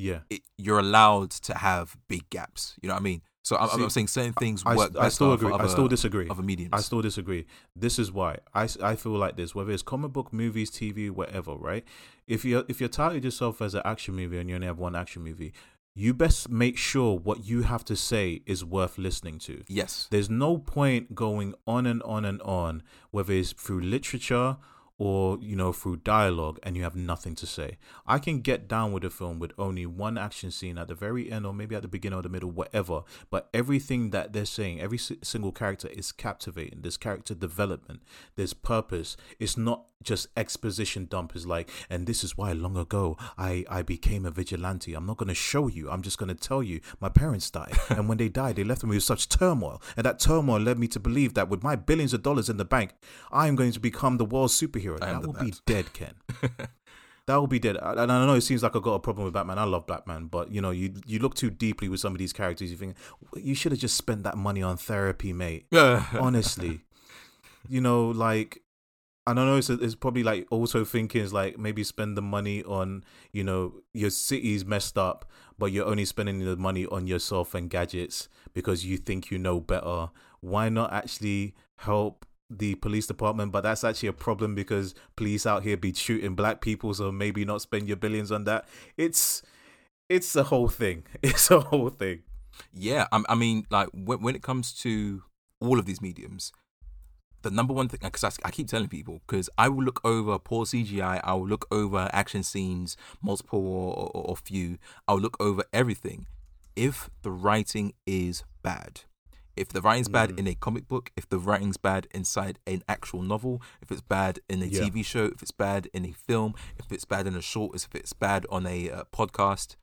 yeah, it, you're allowed to have big gaps. You know what I mean? So I'm, See, I'm saying certain things I, work I still agree. I other, still disagree. other mediums. I still disagree. This is why I, I feel like this. Whether it's comic book, movies, TV, whatever, right? If you if you're touted yourself as an action movie and you only have one action movie, you best make sure what you have to say is worth listening to. yes. There's no point going on and on and on, whether it's through literature or you know through dialogue, and you have nothing to say. I can get down with a film with only one action scene at the very end, or maybe at the beginning or the middle, whatever. But everything that they're saying, every single character is captivating. There's character development. There's purpose. It's not just exposition dump. Is like, and this is why long ago I I became a vigilante. I'm not going to show you. I'm just going to tell you. My parents died, [laughs] and when they died, they left me with such turmoil, and that turmoil led me to believe that with my billions of dollars in the bank, I am going to become the world's superhero. I [laughs] That will be dead, Ken. That will be dead. And I know it seems like I've got a problem with Batman. I love Batman, but you know, you you look too deeply with some of these characters. You think you should have just spent that money on therapy, mate. Yeah. [laughs] Honestly, you know, like I don't know. It's, it's probably like also thinking is like maybe spend the money on you know your city's messed up, but you're only spending the money on yourself and gadgets because you think you know better. Why not actually help the police department? But that's actually a problem because police out here be shooting black people, so maybe not spend your billions on that. It's it's a whole thing. [laughs] It's a whole thing. Yeah, I, I mean, like when, when it comes to all of these mediums, the number one thing, because I, I keep telling people, because I will look over poor CGI, I will look over action scenes, multiple or, or, or few, I'll look over everything. If the writing is bad, if the writing's bad Mhm. in a comic book, if the writing's bad inside an actual novel, if it's bad in a Yeah. TV show, if it's bad in a film, if it's bad in a short, if it's bad on a uh, podcast,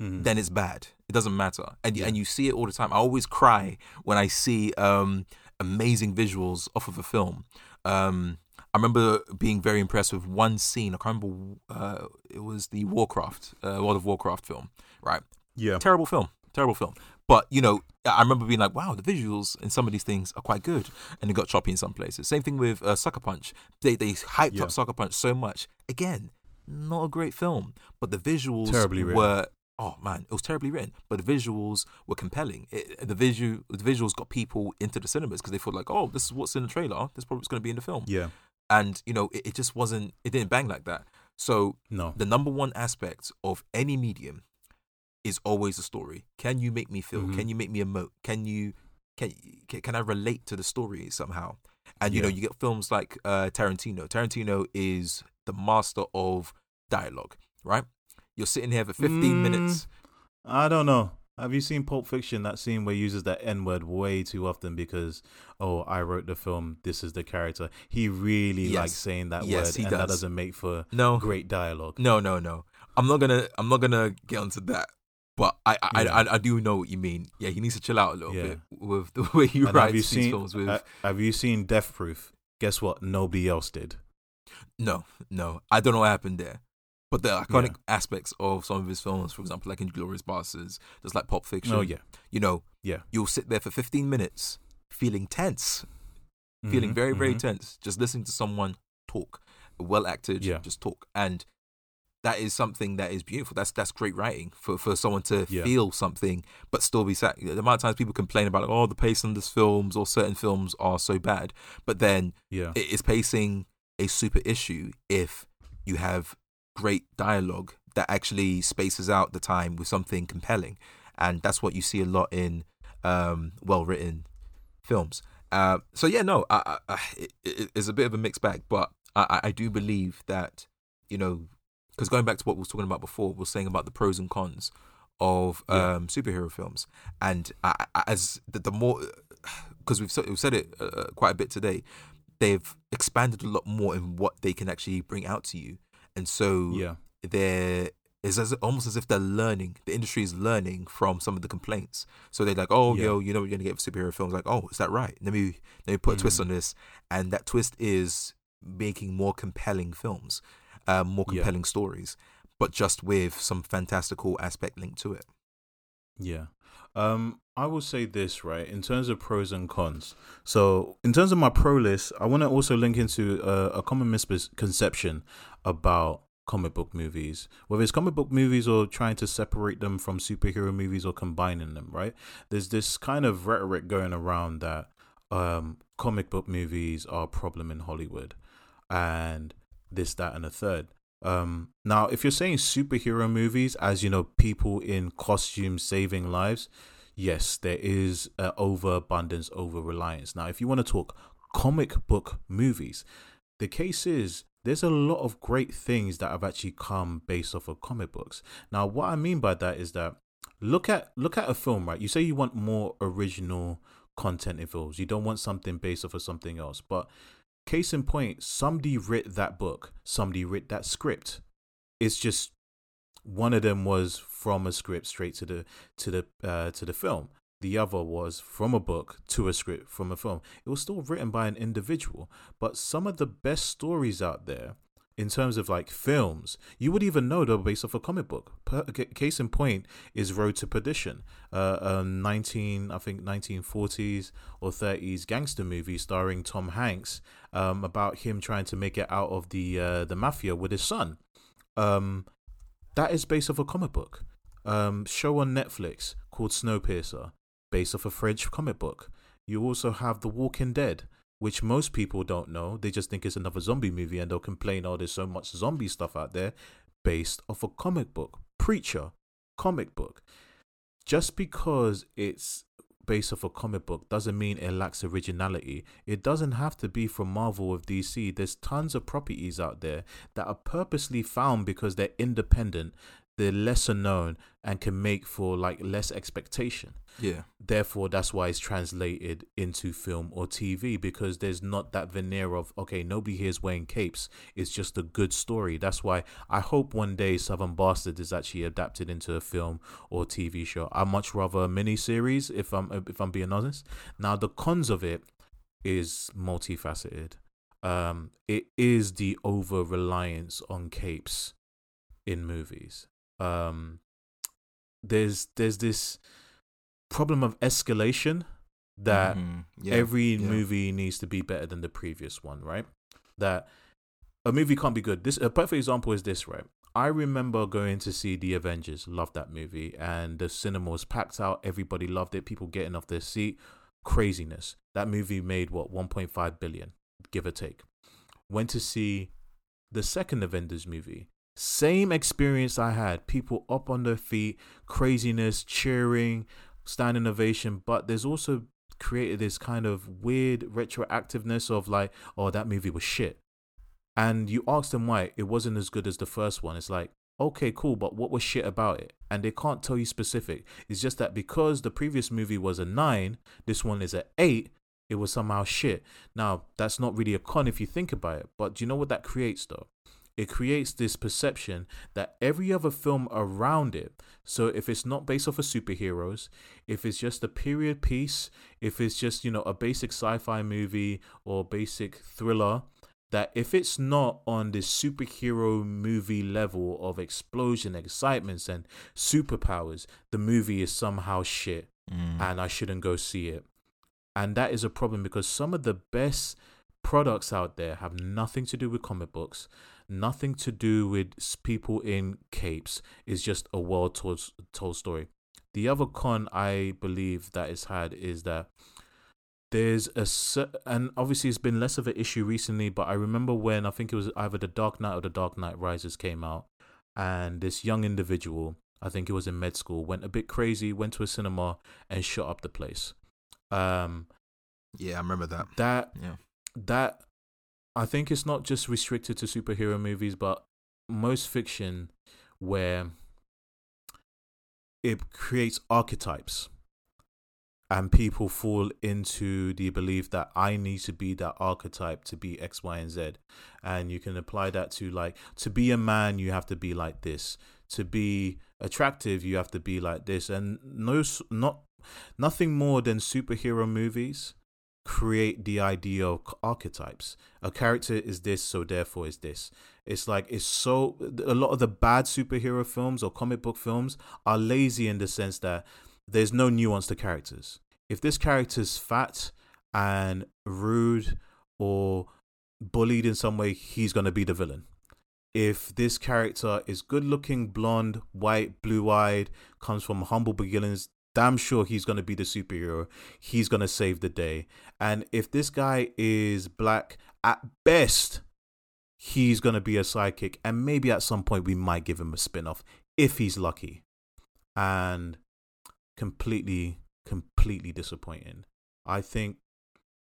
Mhm. then it's bad. It doesn't matter, and Yeah. and you see it all the time. I always cry when I see um, amazing visuals off of a film. Um, I remember being very impressed with one scene. I can't remember. Uh, it was the Warcraft, uh, World of Warcraft film, right? yeah, Terrible film, terrible film. But you know, I remember being like, "Wow, the visuals in some of these things are quite good," and it got choppy in some places. Same thing with uh, Sucker Punch. They they hyped Yeah. up Sucker Punch so much. Again, not a great film, but the visuals Terribly written. were. Oh man, it was terribly written, but the visuals were compelling. It, the visual, the visuals got people into the cinemas because they thought like, "Oh, this is what's in the trailer. This is probably what's going to be in the film." yeah. And you know, it, it just wasn't. It didn't bang like that. So No, the number one aspect of any medium is always a story. Can you make me feel? Mhm. Can you make me emote? Can you can can, I relate to the story somehow? And you know, you get films like uh, Tarantino. Tarantino is the master of dialogue, right? You're sitting here for 15 Mm. minutes. I don't know. Have you seen Pulp Fiction? That scene where he uses that N word way too often because, oh, I wrote the film. This is the character. He really Yes. likes saying that Yes, word, and that does. doesn't make for No, great dialogue. no, no, no. I'm not gonna. I'm not gonna get onto that. But I, I, Yeah. I, I do know what you mean. Yeah, he needs to chill out a little Yeah. bit with the way he And writes you these seen? films. With uh, have you seen Death Proof? Guess what? Nobody else did. No, no. I don't know what happened there. But the iconic aspects of some of his films, for example, like Inglourious Basterds, just like Pulp Fiction, Oh yeah, you know, yeah. you'll sit there for 15 minutes feeling tense, feeling Mhm, very, very mhm. tense, just listening to someone talk, well acted, Yeah. just talk. And that is something that is beautiful. That's that's great writing for, for someone to Yeah. feel something but still be sad. The amount of times people complain about like, oh, the pacing of this films or certain films are so bad, but then Yeah, it is pacing a super issue if you have great dialogue that actually spaces out the time with something compelling and that's what you see a lot in um, well written films uh, so yeah no I, I, I, it, it- it's a bit of a mixed bag but I- I do believe that you know because going back to what we was talking about before we are saying about the pros and cons of Yeah. um, superhero films and I, I, as the, the more [sighs] because we've, said- we've said it uh, quite a bit today they've expanded a lot more in what they can actually bring out to you and so yeah, they're it's as almost as if they're learning. The industry is learning from some of the complaints. So they're like, "Oh, Yeah. yo, you know, what you're gonna get for superhero films." Like, "Oh, is that right? Let me let me put a twist Mm. on this." And that twist is making more compelling films, um, more Yeah. compelling stories, but just with some fantastical aspect linked to it. yeah. Um, I will say this right in terms of pros and cons. So, in terms of my pro list, I want to also link into uh, a common misconception about comic book movies, whether it's comic book movies or trying to separate them from superhero movies or combining them, right? There's this kind of rhetoric going around that um, comic book movies are a problem in Hollywood and this, that, and a third. Um, now, if you're saying superhero movies as, you know, people in costumes saving lives, yes, there is an overabundance, over reliance. Now, if you want to talk comic book movies, the case is there's a lot of great things that have actually come based off of comic books. Now, what I mean by that is that look at look at a film, right? You say you want more original content in films. You don't want something based off of something else. But case in point, somebody writ that book, somebody writ that script. It's just one of them was from a script straight to the to the uh, to the film the other was from a book to a script from a film. It was still written by an individual, but some of the best stories out there in terms of like films, you would even know they're based off a comic book. Per, case in point is Road to Perdition, uh, a 19, I think 1940s or 30s gangster movie starring Tom Hanks, um, about him trying to make it out of the uh, the mafia with his son. Um, that is based off a comic book. Um, show on Netflix called Snowpiercer based off a French comic book. You also have The Walking Dead, which most people don't know. They just think it's another zombie movie and they'll complain, oh, there's so much zombie stuff out there, based off a comic book. Preacher, comic book. Just because it's based off a comic book doesn't mean it lacks originality. It doesn't have to be from Marvel or DC. There's tons of properties out there that are purposely found because they're independent they're lesser known and can make for like less expectation. Yeah. Therefore, that's why it's translated into film or TV because there's not that veneer of okay, nobody here's wearing capes. It's just a good story. That's why I hope one day Southern Bastards is actually adapted into a film or TV show. I much rather a mini series if I'm if I'm being honest. Now the cons of it is multifaceted. Um, it is the over reliance on capes in movies um, there's there's this problem of escalation that mm-hmm. yeah. every yeah. movie needs to be better than the previous one, right? That a movie can't be good. This a perfect example is this, right? I remember going to see The Avengers, loved that movie, and the cinema was packed out. Everybody loved it. People getting off their seat, craziness. That movie made what 1.5 billion, give or take. Went to see the second Avengers movie, same experience I had. People up on their feet, craziness, cheering, standing ovation. But there's also created this kind of weird retroactiveness of like, oh, that movie was shit. And you ask them why it wasn't as good as the first one. It's like, okay, cool, but what was shit about it? And they can't tell you specific. It's just that because the previous movie was a nine, this one is an eight, it was somehow shit. Now, that's not really a con if you think about it, but do you know what that creates though? It creates this perception that every other film around it so if it's not based off of superheroes if it's just a period piece if it's just you know a basic sci-fi movie or basic thriller that if it's not on this superhero movie level of explosion excitements and superpowers the movie is somehow shit mm. and i shouldn't go see it and that is a problem because some of the best products out there have nothing to do with comic books nothing to do with people in capes. It's just a well told, told story. The other con I believe that it's had is that there's a and obviously it's been less of an issue recently, but I remember when I think it was either The Dark Knight or The Dark Knight Rises came out, and this young individual, I think it was in med school, went a bit crazy, went to a cinema and shut up the place. Um, yeah, I remember that. That yeah. that I think it's not just restricted to superhero movies, but most fiction where it creates archetypes and people fall into the belief that I need to be that archetype to be X, Y, and Z. And you can apply that to like, to be a man, you have to be like this. To be attractive, you have to be like this. And no, not, nothing more than superhero movies create the idea of archetypes. A character is this, so therefore is this. It's like it's so a lot of the bad superhero films or comic book films are lazy in the sense that there's no nuance to characters. If this character's fat and rude or bullied in some way, he's gonna be the villain. if this character is good looking, blonde, white, blue eyed, comes from humble beginnings, damn sure he's going to be the superhero. He's going to save the day. And if this guy is black, at best, he's going to be a sidekick. And maybe at some point, we might give him a spin off if he's lucky. And completely, completely disappointing. I think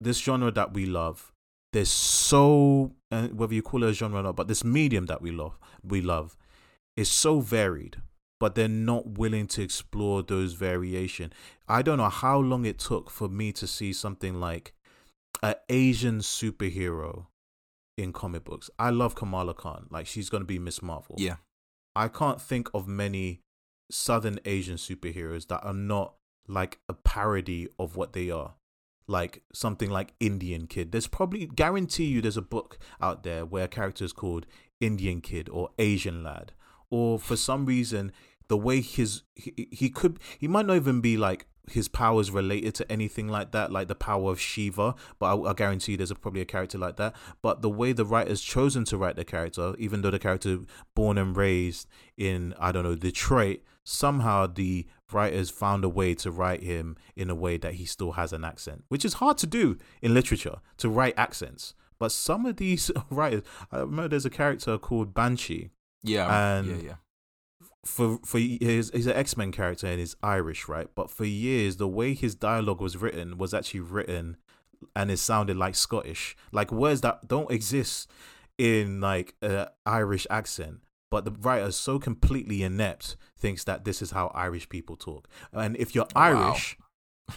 this genre that we love, there's so, whether you call it a genre or not, but this medium that we love, we love, is so varied but they're not willing to explore those variation. I don't know how long it took for me to see something like an Asian superhero in comic books. I love Kamala Khan. Like she's going to be Miss Marvel. Yeah. I can't think of many Southern Asian superheroes that are not like a parody of what they are. Like something like Indian Kid. There's probably guarantee you there's a book out there where a character is called Indian Kid or Asian Lad or for some reason the way his he, he could he might not even be like his powers related to anything like that, like the power of Shiva. But I, I guarantee you there's a, probably a character like that. But the way the writer's chosen to write the character, even though the character born and raised in I don't know Detroit, somehow the writers found a way to write him in a way that he still has an accent, which is hard to do in literature to write accents. But some of these [laughs] writers, I remember there's a character called Banshee Yeah. And- yeah. Yeah. for for he's he's an X Men character and he's Irish, right? But for years, the way his dialogue was written was actually written, and it sounded like Scottish, like words that don't exist in like a Irish accent. But the writer is so completely inept thinks that this is how Irish people talk, and if you're oh, Wow. Irish,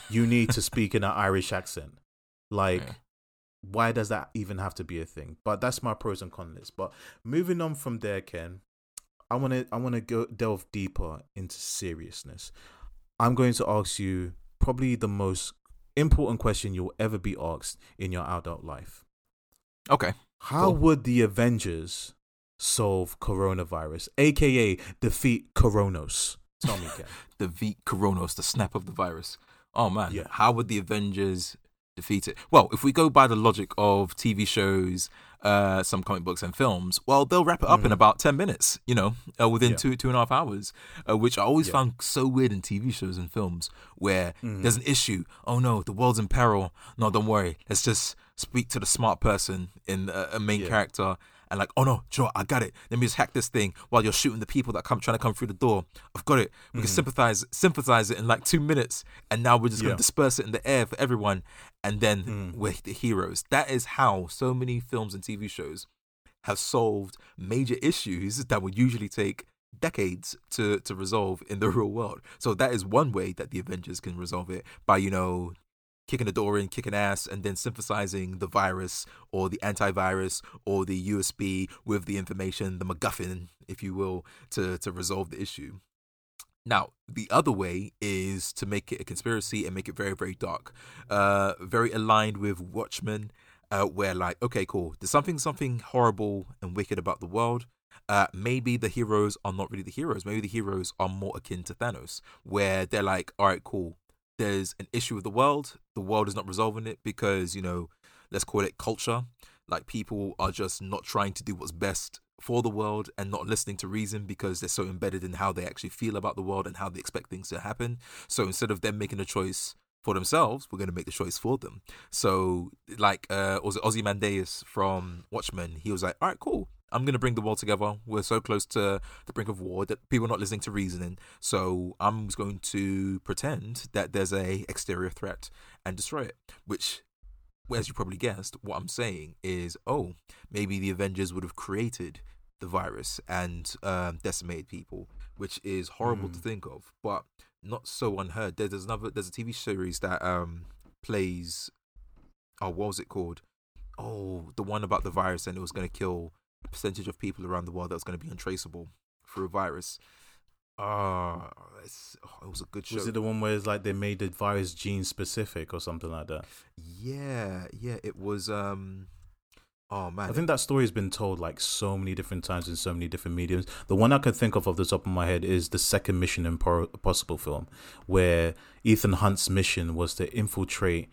you need to speak in an Irish accent. [laughs] Like, Yeah. Why does that even have to be a thing? But that's my pros and cons list. But moving on from there, Ken, I want to I want to go delve deeper into seriousness. I'm going to ask you probably the most important question you'll ever be asked in your adult life. Okay. How Cool. would the Avengers solve coronavirus, aka defeat Coronos? Tell me, Ken. [laughs] V Coronos, the snap of the virus. Oh man. Yeah. How would the Avengers defeat it? Well, if we go by the logic of TV shows, uh, some comic books and films, well, they'll wrap it up in Mhm. about ten minutes. You know, uh, within Yeah. two two and a half hours, uh, which I always Yeah. found so weird in TV shows and films where Mhm. there's an issue. Oh no, the world's in peril. No, don't worry. Let's just speak to the smart person in a, a main Yeah. character. And like, oh no, Joe, I got it. Let me just hack this thing while you're shooting the people that come trying to come through the door. I've got it. We can Mhm. sympathize, sympathize it in like two minutes, and now we're just Yeah. gonna disperse it in the air for everyone, and then Mm. we're the heroes. That is how so many films and TV shows have solved major issues that would usually take decades to to resolve in the [laughs] real world. So that is one way that the Avengers can resolve it by you know kicking the door in, kicking ass, and then synthesizing the virus or the antivirus or the USB with the information, the MacGuffin, if you will, to to resolve the issue. Now, the other way is to make it a conspiracy and make it very, very dark. Uh, very aligned with Watchmen, uh, where like, okay, cool, there's something, something horrible and wicked about the world. Uh, maybe the heroes are not really the heroes. Maybe the heroes are more akin to Thanos, where they're like, all right, cool. There's an issue with the world. The world is not resolving it because you know, let's call it culture. Like people are just not trying to do what's best for the world and not listening to reason because they're so embedded in how they actually feel about the world and how they expect things to happen. So instead of them making a choice for themselves, we're going to make the choice for them. So, like, uh, was it Ozymandias from Watchmen? He was like, all right, cool. I'm going to bring the world together. We're so close to the brink of war that people are not listening to reasoning. So I'm going to pretend that there's a exterior threat and destroy it, which as you probably guessed, what I'm saying is, oh, maybe the Avengers would have created the virus and um, decimated people, which is horrible to Mm. think of, but not so unheard. There- There's another, there's a TV series that um plays, oh, what was it called? Oh, the one about the virus and it was going to kill percentage of people around the world that was going to be untraceable through a virus. Ah, it's oh, it was a good show. Was it the one where it's like they made the virus gene specific or something like that? yeah, yeah, it was. Um, oh man, I think that story has been told like so many different times in so many different mediums. The one I can think of off the top of my head is the second Mission Impor- Impossible film, where Ethan Hunt's mission was to infiltrate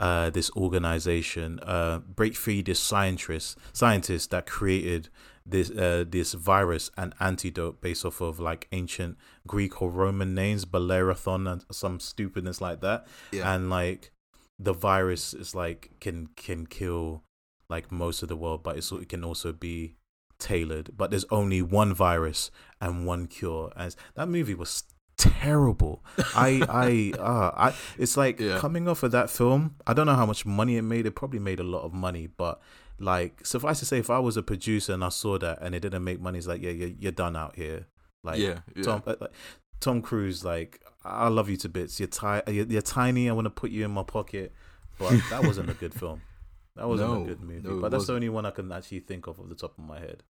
uh, this organization, uh, break free this scientist scientist that created this uh, this virus and antidote based off of like ancient Greek or Roman names, Bellerophon and some stupidness like that. Yeah. And like the virus is like can can kill like most of the world, but it's, it can also be tailored. But there's only one virus and one cure. As that movie was terrible. I I [laughs] uh I it's like Yeah. coming off of that film. I don't know how much money it made. It probably made a lot of money, but like suffice to say, if I was a producer and I saw that and it didn't make money, it's like yeah, you're, you're done out here. Like yeah, yeah. Tom uh, like, Tom Cruise, like I love you to bits. You're ti- you're, you're tiny. I want to put you in my pocket, but [laughs] that wasn't a good film. That wasn't No, a good movie. no, but that's the wasn't. only one I can actually think of off the top of my head.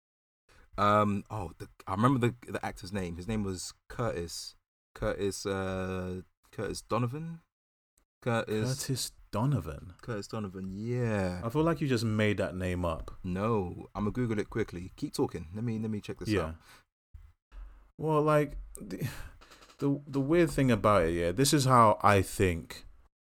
Um. Oh, the, I remember the the actor's name. His name was Curtis. Curtis. Uh. Curtis Donovan. Curtis. Curtis Donovan. Curtis Donovan. Yeah. I feel like you just made that name up. No, I'm gonna Google it quickly. Keep talking. Let me let me check this yeah. out. Well, like the, the the weird thing about it, yeah, this is how I think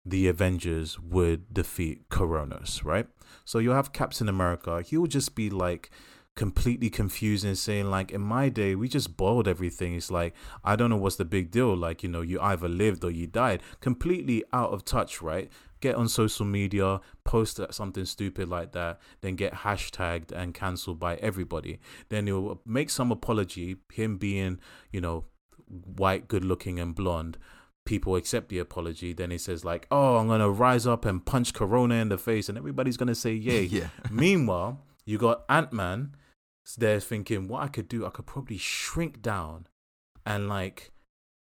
the Avengers would defeat Coronas, right? So you'll have Captain America. He'll just be like completely confused and saying like in my day we just boiled everything. It's like i don't know what's the big deal. Like you know you either lived or you died. Completely out of touch right? Get on social media post that- something stupid like that then get hashtagged and cancelled by everybody. Then he'll make some apology him being you know white good looking and blonde. People accept the apology. Then he says like oh i'm gonna rise up and punch corona in the face and everybody's gonna say yay. [laughs] Yeah. Meanwhile, you got Ant Man there thinking, what I could do, I could probably shrink down and like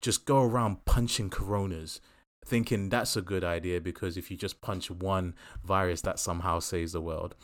just go around punching coronas, thinking that's a good idea because if you just punch one virus, that somehow saves the world.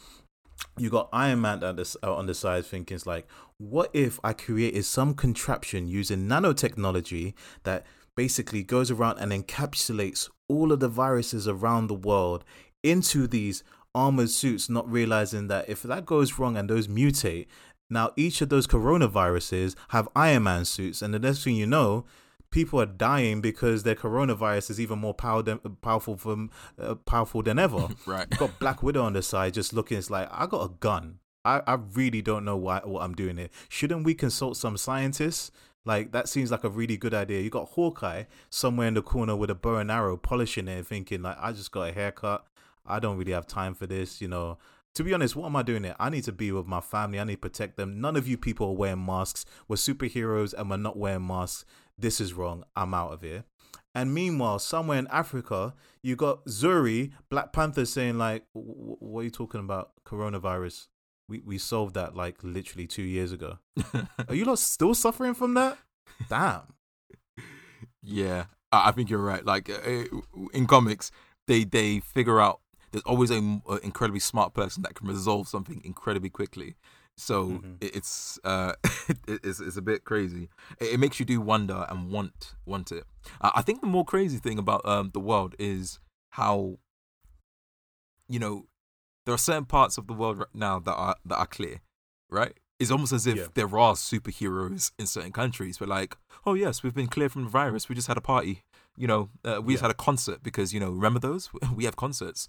You got Iron Man uh, on the side thinking, it's like, what if I created some contraption using nanotechnology that basically goes around and encapsulates all of the viruses around the world into these armored suits, not realizing that if that goes wrong and those mutate, now each of those coronaviruses have Iron Man suits, and the next thing you know, people are dying because their coronavirus is even more power than, powerful from uh, powerful than ever. [laughs] Right. You got Black Widow on the side, just looking. It's like I got a gun. I, I really don't know why what I'm doing here. Shouldn't we consult some scientists? Like that seems like a really good idea. You got Hawkeye somewhere in the corner with a bow and arrow, polishing it, thinking like, I just got a haircut. I don't really have time for this. You know, to be honest, what am I doing here? I need to be with my family. I need to protect them. None of you people are wearing masks. We're superheroes and we're not wearing masks. This is wrong. I'm out of here. And meanwhile, somewhere in Africa, you got Zuri, Black Panther, saying like, "W- w- "What are you talking about? Coronavirus? We we solved that like literally two years ago. [laughs] Are you lot still suffering from that? Damn. [laughs] Yeah, I think you're right. Like uh, in comics, they they figure out there's always a, m- a incredibly smart person that can resolve something incredibly quickly. So Mhm. it's uh [laughs] it, it's it's a bit crazy. It, makes you do wonder and want want it. Uh, I think the more crazy thing about um the world is how you know there are certain parts of the world right now that are that are clear, right? It's almost as if Yeah. there are superheroes in certain countries. We're like, oh yes, we've been clear from the virus. We just had a party. You know, uh, we just had a concert because you know, remember those? [laughs] We have concerts,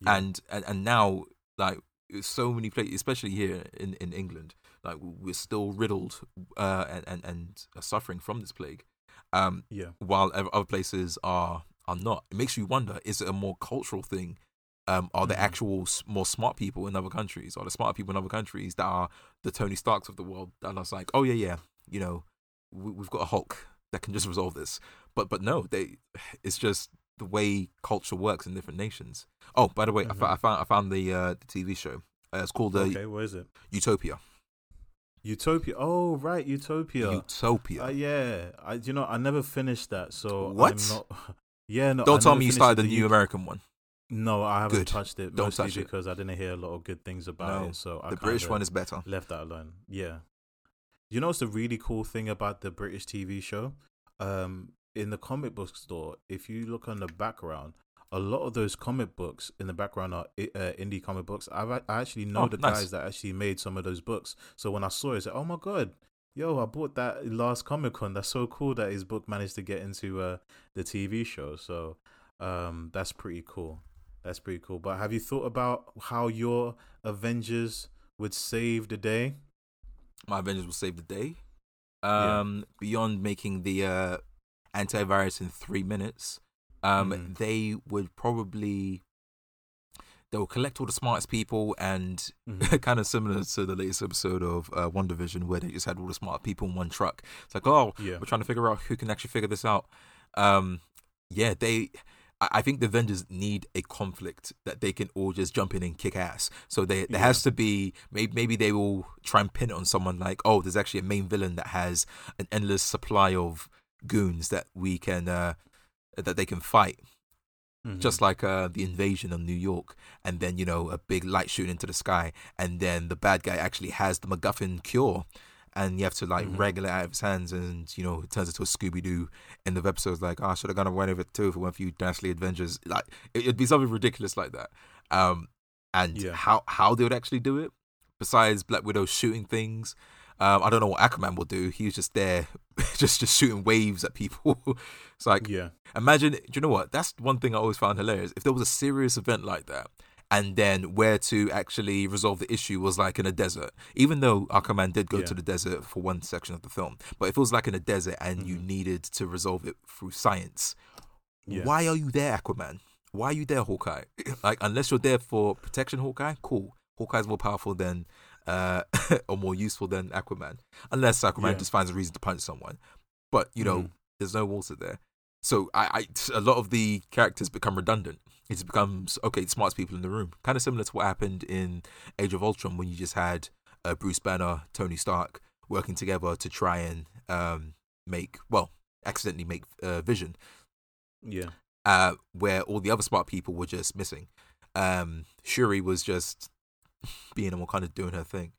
Yeah. and, and and now like so many places, especially here in in England, like we're still riddled uh, and and and are suffering from this plague. Um, Yeah. while other places are are not. It makes you wonder: is it a more cultural thing? Um, are the Mhm. actual more smart people in other countries? Are the smart people in other countries that are the Tony Starks of the world that are like, oh yeah, yeah, you know, we, we've got a Hulk that can just resolve this. But but no, they. [sighs] It's just the way culture works in different nations. Oh, by the way, I, Mhm. fo- I found I found the uh, the TV show. Uh, it's called uh, okay, what is it? Utopia. Utopia. Oh, right, Utopia. Utopia. Uh, yeah, I you know I never finished that, so What? I'm not. [laughs] Yeah, no. Don't tell me you started the new U- American one. No, I haven't Good. touched it. Don't mostly touch it. because I didn't hear a lot of good things about No, it. So I the British one is better. left that alone. Yeah. You know what's the really cool thing about the British TV show? Um, in the comic book store, if you look on the background, a lot of those comic books in the background are uh, indie comic books. I've, I actually know Oh, the nice. guys that actually made some of those books. So when I saw it, I said, "Oh my god, yo, I bought that last Comic Con. That's so cool that his book managed to get into uh, the TV show." So um, that's pretty cool. That's pretty cool. But have you thought about how your Avengers would save the day. My Avengers will save the day. Yeah. Um, beyond making the uh, antivirus in three minutes, um, Mhm. they would probably they will collect all the smartest people and Mhm. [laughs] kind of similar to the latest episode of uh, WandaVision where they just had all the smart people in one truck. It's like, oh, Yeah. we're trying to figure out who can actually figure this out. Um, yeah, they. I think the Avengers need a conflict that they can all just jump in and kick ass. So they, there Yeah. has to be maybe maybe they will try and pin it on someone like oh there's actually a main villain that has an endless supply of goons that we can uh, that they can fight Mhm. just like uh, the invasion of New York, and then you know a big light shooting into the sky, and then the bad guy actually has the MacGuffin cure, and you have to like Mhm. wrangle it out of his hands, and you know it turns into a Scooby Doo. End of episodes like, oh, should have gone and went over it too if it weren't for you dastardly Avengers. Like it, it'd be something ridiculous like that. Um, and Yeah. how how they would actually do it, besides Black Widow shooting things. Um, I don't know what Aquaman will do. He was just there, [laughs] just just shooting waves at people. [laughs] it's like yeah. Imagine, do you know what? That's one thing I always found hilarious. If there was a serious event like that, and then where to actually resolve the issue was like in a desert, even though Aquaman did go Yeah. to the desert for one section of the film, but if it was like in a desert and you Mhm. needed to resolve it through science, Yeah. why are you there, Aquaman? Why are you there, Hawkeye? [laughs] like, unless you're there for protection, Hawkeye, cool. Hawkeye's more powerful than, uh, [laughs] or more useful than Aquaman. Unless Aquaman Yeah. just finds a reason to punch someone. But, you know, Mhm. there's no water there. So I, I, a lot of the characters become redundant. It becomes, okay, smartest people in the room. Kind of similar to what happened in Age of Ultron when you just had uh, Bruce Banner, Tony Stark working together to try and um, make, well, accidentally make uh, Vision Yeah. uh, where all the other smart people were just missing. Um, Shuri was just being and all kind of doing her thing,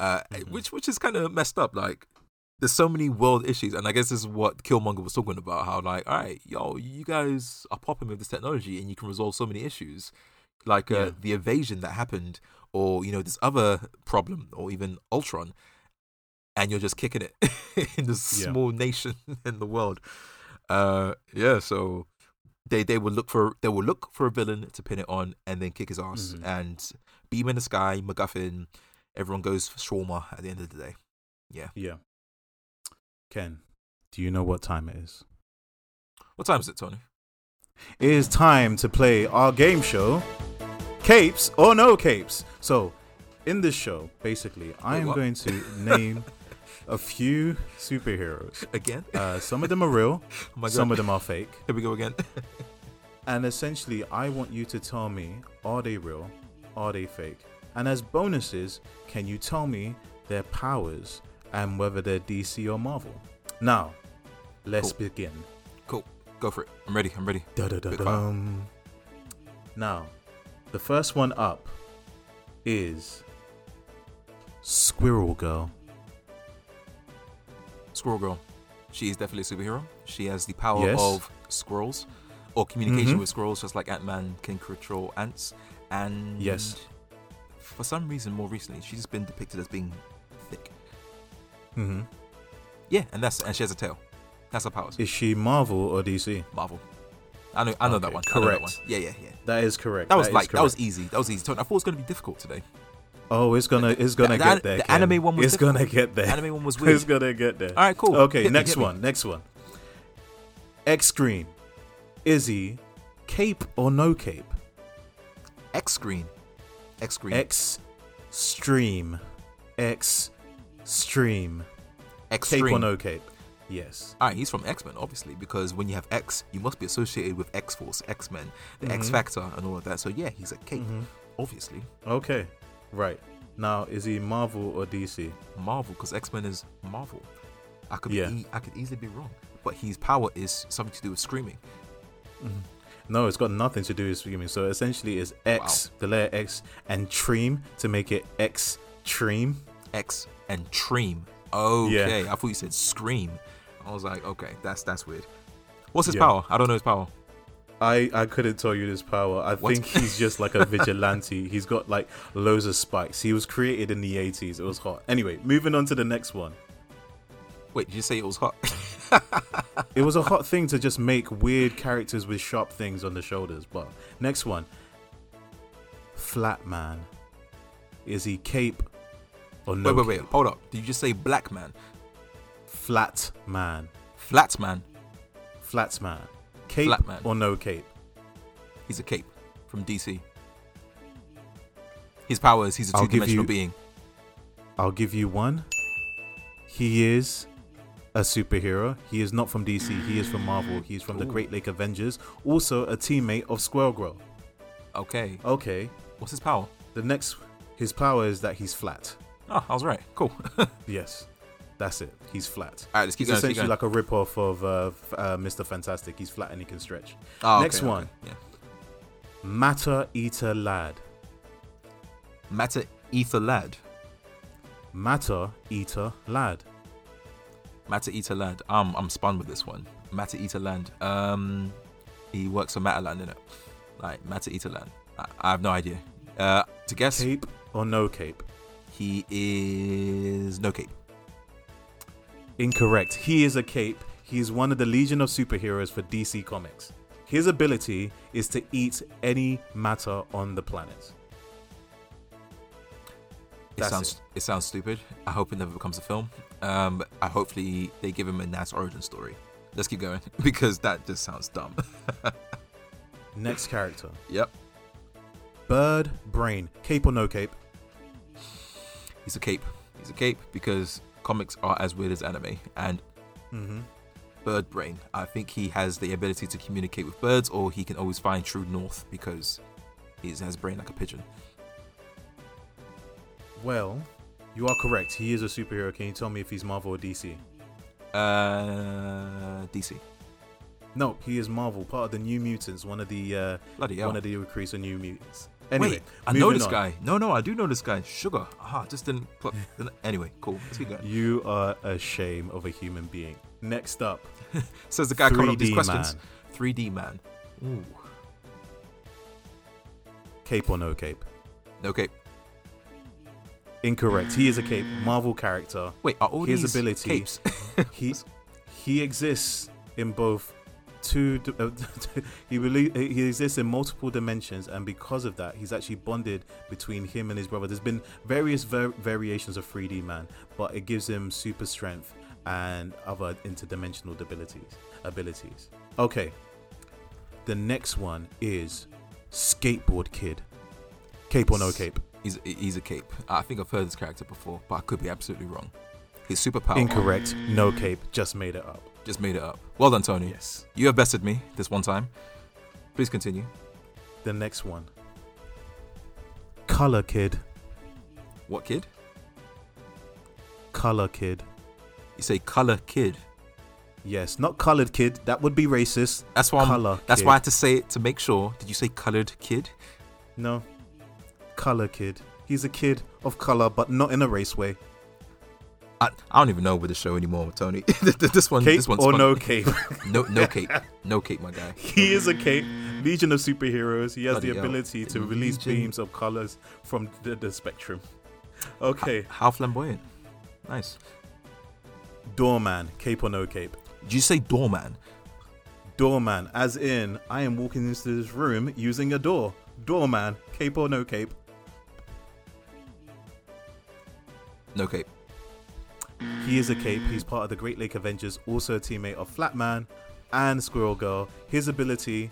uh, Mhm. which which is kind of messed up. Like, there's so many world issues, and I guess this is what Killmonger was talking about. How like, all right, yo, you guys are popping with this technology, and you can resolve so many issues, like uh, Yeah. the evasion that happened, or you know this other problem, or even Ultron. And you're just kicking it [laughs] in this Yeah. small nation [laughs] in the world. Uh, yeah, so they they will look for they will look for a villain to pin it on and then kick his ass Mhm. and beam in the sky, MacGuffin. Everyone goes for shawarma at the end of the day. Yeah. Yeah. Ken, do you know what time it is? What time is it, Tony? It is time to play our game show, Capes or No Capes. So, in this show, basically, I Wait, am what? going to [laughs] name a few superheroes. Again? Uh, some of them are real, [laughs] Oh some of them are fake. Here we go again. [laughs] And essentially, I want you to tell me are they real? Are they fake? And as bonuses, can you tell me their powers and whether they're DC or Marvel? Now, let's Cool. begin. cool. Go for it. I'm ready. I'm ready. Da-da-da-dum. Now, the first one up is Squirrel Girl. Squirrel Girl. She is definitely a superhero. She has the power Yes. of squirrels or communication Mhm. with squirrels, just like Ant Man can control ants. And Yes. for some reason, more recently, she's been depicted as being thick. hmm Yeah, and that's and she has a tail. That's her powers. Is she Marvel or DC? Marvel. I know. I know that Okay, one. I know that correct. one. Yeah, yeah, yeah. That is correct. That was is like that was easy. That was easy. I thought it was going to be difficult today. Oh, it's gonna, it's gonna the get there. the Ken. anime one was [laughs] It's gonna get there. The anime one was weird. It's gonna get there. All right, cool. Okay, Hit next me. one. Next one. X Scream. Izzy, cape or no cape? X screen. X screen. X stream. X stream. X Cape or no cape? Yes. All right, he's from X Men, obviously, because when you have X, you must be associated with X Force, X Men, the X Mhm. Factor, and all of that. So yeah, he's a cape, Mhm. obviously. Okay. Right. Now, is he Marvel or DC? Marvel, because X Men is Marvel. I could Yeah. be, I could easily be wrong, but his power is something to do with screaming. Mm-hmm. No, it's got nothing to do with screaming. So essentially, it's X, the letter X, and Tream to make it X Tream. X and Tream. Okay, Yeah. I thought you said scream. I was like, okay, that's that's weird. What's his Yeah. power? I don't know his power. I, I couldn't tell you this power. I What? think he's just like a vigilante. [laughs] he's got like loads of spikes. He was created in the 80s. It was hot. Anyway, moving on to the next one. Wait, did you say it was hot? It was a hot [laughs] thing to just make weird characters with sharp things on the shoulders. But next one Flat Man. Is he cape or no wait, wait, cape? wait. Hold up. Did you just say black man? Flat man. Flat man. Flat man. Cape Flat man. or no cape? He's a cape from DC. His power is he's a I'll two give dimensional you- being. I'll give you one. He is a superhero. He is not from DC. He is from Marvel. He's from the Ooh. Great Lake Avengers. Also a teammate of Squirrel Girl. Okay. Okay. What's his power? The next, his power is that he's flat. Oh, I was right. Cool. [laughs] Yes, that's it. He's flat. right, let's keep He's going. Keep essentially going. like a rip-off of uh, uh, Mr. Fantastic. He's flat and he can stretch. Oh, next okay, one. Yeah. Matter Eater Lad. Matter Ether Lad. Matter Eater Lad. Matter Eater Land. Um, I'm spun with this one. Matter Eater Land. Um, he works for Matterland, innit? Like Matter Eater Land. I, I have no idea. Uh, to guess, Cape or no cape? he is no cape. Incorrect. He is a cape. He is one of the Legion of Superheroes for DC Comics. His ability is to eat any matter on the planet. It That's sounds it. sounds stupid. I hope it never becomes a film. Um, I hopefully they give him a nice origin story. Let's keep going [laughs] because that just sounds dumb. [laughs] Next character. yep, Bird Brain. Cape or no cape? he's a cape. He's a cape because comics are as weird as anime. And Mm-hmm. bird brain. I think he has the ability to communicate with birds, or he can always find true north because he has brain like a pigeon. Well, you are correct. He is a superhero. Can you tell me if he's Marvel or DC? Uh, DC. No, he is Marvel, part of the New Mutants, one of the uh, one of the recruits of New Mutants. Anyway, Wait, I know this on. guy. No, no, I do know this guy. Sugar. Ah, just didn't. Put, [laughs] anyway, cool. Let's keep going. You are a shame of a human being. Next up, [laughs] Says the guy coming up with these questions. man. 3D man. Ooh. Cape or no cape? Okay. Incorrect. He is a cape, Marvel character. Wait, are all His these ability- capes? [laughs] He he exists in both two. Uh, [laughs] he really he exists in multiple dimensions, and because of that, he's actually bonded between him and his brother. There's been various var- variations of 3D man, but it gives him super strength and other interdimensional abilities. Abilities. Okay. The next one is skateboard kid. Cape or no cape? He's he's a cape. I think I've heard this character before, but I could be absolutely wrong. His superpower. Incorrect. No cape. Just made it up. Just made it up. Well done, Tony. Yes. You have bested me this one time. Please continue. The next one. Color Kid. What kid? Color Kid. You say color kid. Yes, not colored kid. That would be racist. That's why. Color that's kid. why I had to say it to make sure. Did you say colored kid? No. Color Kid. He's a kid of color, but not in a race way. I, I don't even know with the show anymore, Tony. [laughs] this one. Cape this one's or fun. no cape. [laughs] No, no cape. No cape, my guy. he is a cape. Legion of superheroes. He has Bloody the ability to release beams of colors from the, the spectrum. Okay. How flamboyant. Nice. Doorman. Cape or no cape? Did you say doorman? Doorman, as in, I am walking into this room using a door. Doorman. Cape or no cape? No cape. He is a cape. He's part of the Great Lake Avengers, also a teammate of Flatman and Squirrel Girl. His ability,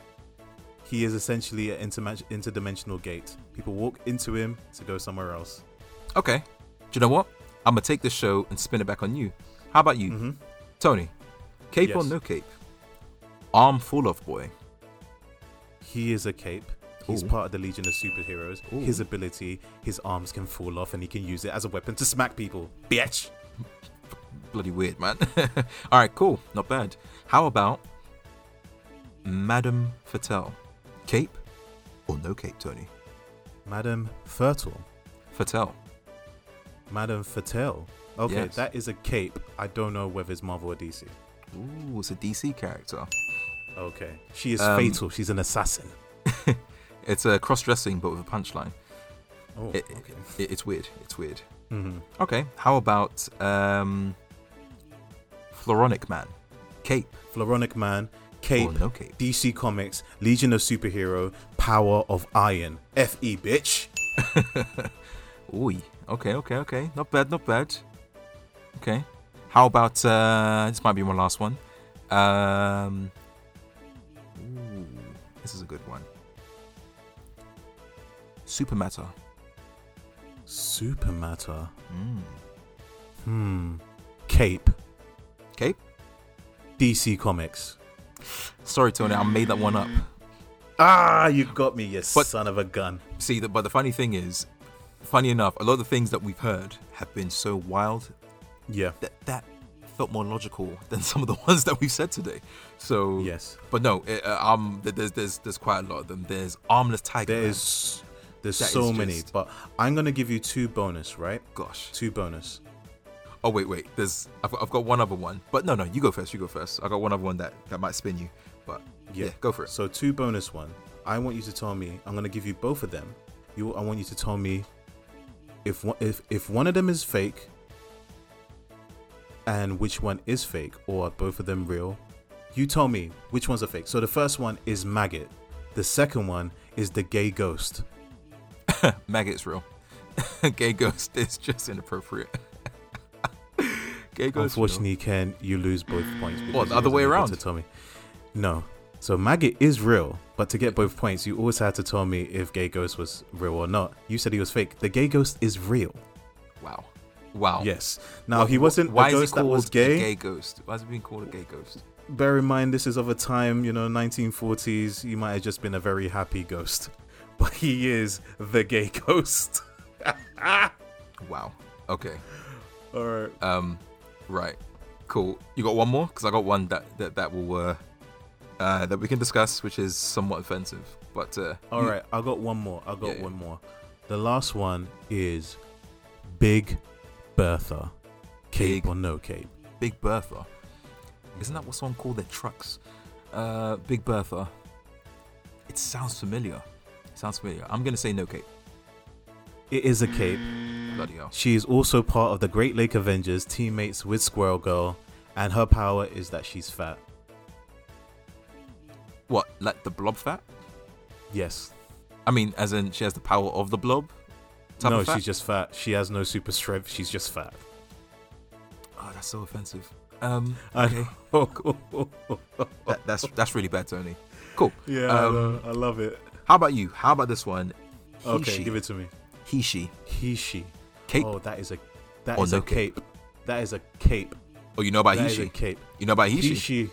he is essentially an interma- interdimensional gate. People walk into him to go somewhere else. Okay. Do you know what? I'm gonna take this show and spin it back on you. How about you, hmm Tony? Cape or no cape? Arm-Fall-Off-Boy. He is a cape. He's Ooh. part of the Legion of Superheroes. Ooh. His ability, his arms can fall off and he can use it as a weapon to smack people. Bitch! Bloody weird, man. [laughs] All right, cool. Not bad. How about Madame Fatale? Cape or no cape, Tony? Madame Fertile. Fatale. Madame Fatale. Okay, Yes. that is a cape. I don't know whether it's Marvel or DC. Ooh, it's a DC character. Okay. She is Um, fatal. She's an assassin. [laughs] It's a cross-dressing, but with a punchline. Oh, It, okay. it- it's weird. It's weird. Hmm Okay. How about um, Floronic Man? Cape Floronic Man, Cape, or no cape? DC Comics, Legion of Superhero, Power of Iron. F.E. bitch. [laughs] Ooh, Okay, okay, okay. Not bad, not bad. Okay. How about uh this might be my last one. Um ooh, this is a good one. Super matter. Super matter. Mm. Hmm. Cape. Cape? DC Comics. Sorry, Tony, I made that one up. Ah, you got me, you But- son of a gun. See, the, but the funny thing is, funny enough, a lot of the things that we've heard have been so wild Yeah. that that felt more logical than some of the [laughs] ones that we've said today. So Yes. but no, it, uh, um, there's there's there's quite a lot of them. There's armless tiger. Man. There's there's That so many, just- but I'm gonna give you two bonus, right? gosh. Two bonus. Oh wait, wait. There's I've got, I've got one other one, but no, no. You go first. You go first. I got one other one that that might spin you, but yeah, go for it. So two bonus one. I want you to tell me. I'm gonna give you both of them. You, I want you to tell me if one, if if one of them is fake, and which one is fake, or are both of them real. You tell me which ones are fake. So the first one is maggot. The second one is the gay ghost. [laughs] Maggot's real. [laughs] Gay ghost is just inappropriate. [laughs] Gay ghost. real. Unfortunately, Ken, you lose both points. What, the other way around? To tell me, no. So maggot is real, but to get both points, you always had to tell me if gay ghost was real or not. You said he was fake. The gay ghost is real. Wow. Wow. Yes. Now Wha- he wasn't Why a is he ghost that called was gay. gay ghost. Why is he being called a gay ghost? Bear in mind, this is of a time, you know, 1940s. He might have just been a very happy ghost, but he is the gay ghost. [laughs] Wow. Okay. All right. Um. Right. Cool. You got one more? Because I got one that that that will uh, uh that we can discuss, which is somewhat offensive. But uh, All you- right. I got one more. I got Yeah, yeah. one more. The last one is Big Bertha. Cape Big- or no cape? Big Bertha. Isn't that what someone called their trucks? Uh, Big Bertha. It sounds familiar. Sounds familiar. I'm gonna say no cape. It is a cape. Bloody hell. She is also part of the Great Lake Avengers, teammates with Squirrel Girl, and her power is that she's fat. What? Like the blob fat? Yes. I mean, as in she has the power of the blob. No, she's just fat. She has no super strength. She's just fat. Oh, that's so offensive. Um. I Okay. [laughs] that, that's that's really bad, Tony. Cool. yeah, Um, I, love it. How about you? How about this one? He, Okay, she. give it to me. He, she. He, she. Cape. Oh, that is a that Or is no a cape. That is a cape. Oh, you know about That he, is a she. cape. You know about he, He, she. she.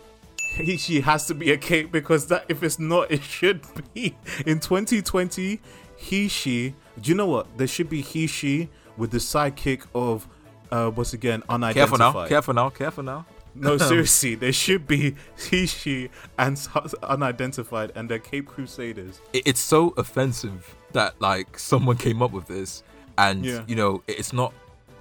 He, she has to be a cape because that if it's not, it should be. In 2020, he, she. Do you know what? There should be he, she with the sidekick of, uh, once again, unidentified. Careful now. Careful now. Careful now. No, seriously, there should be [laughs] he, she, and unidentified, and the Cape Crusaders. It, it's so offensive that like someone came up with this, and Yeah. you know it's not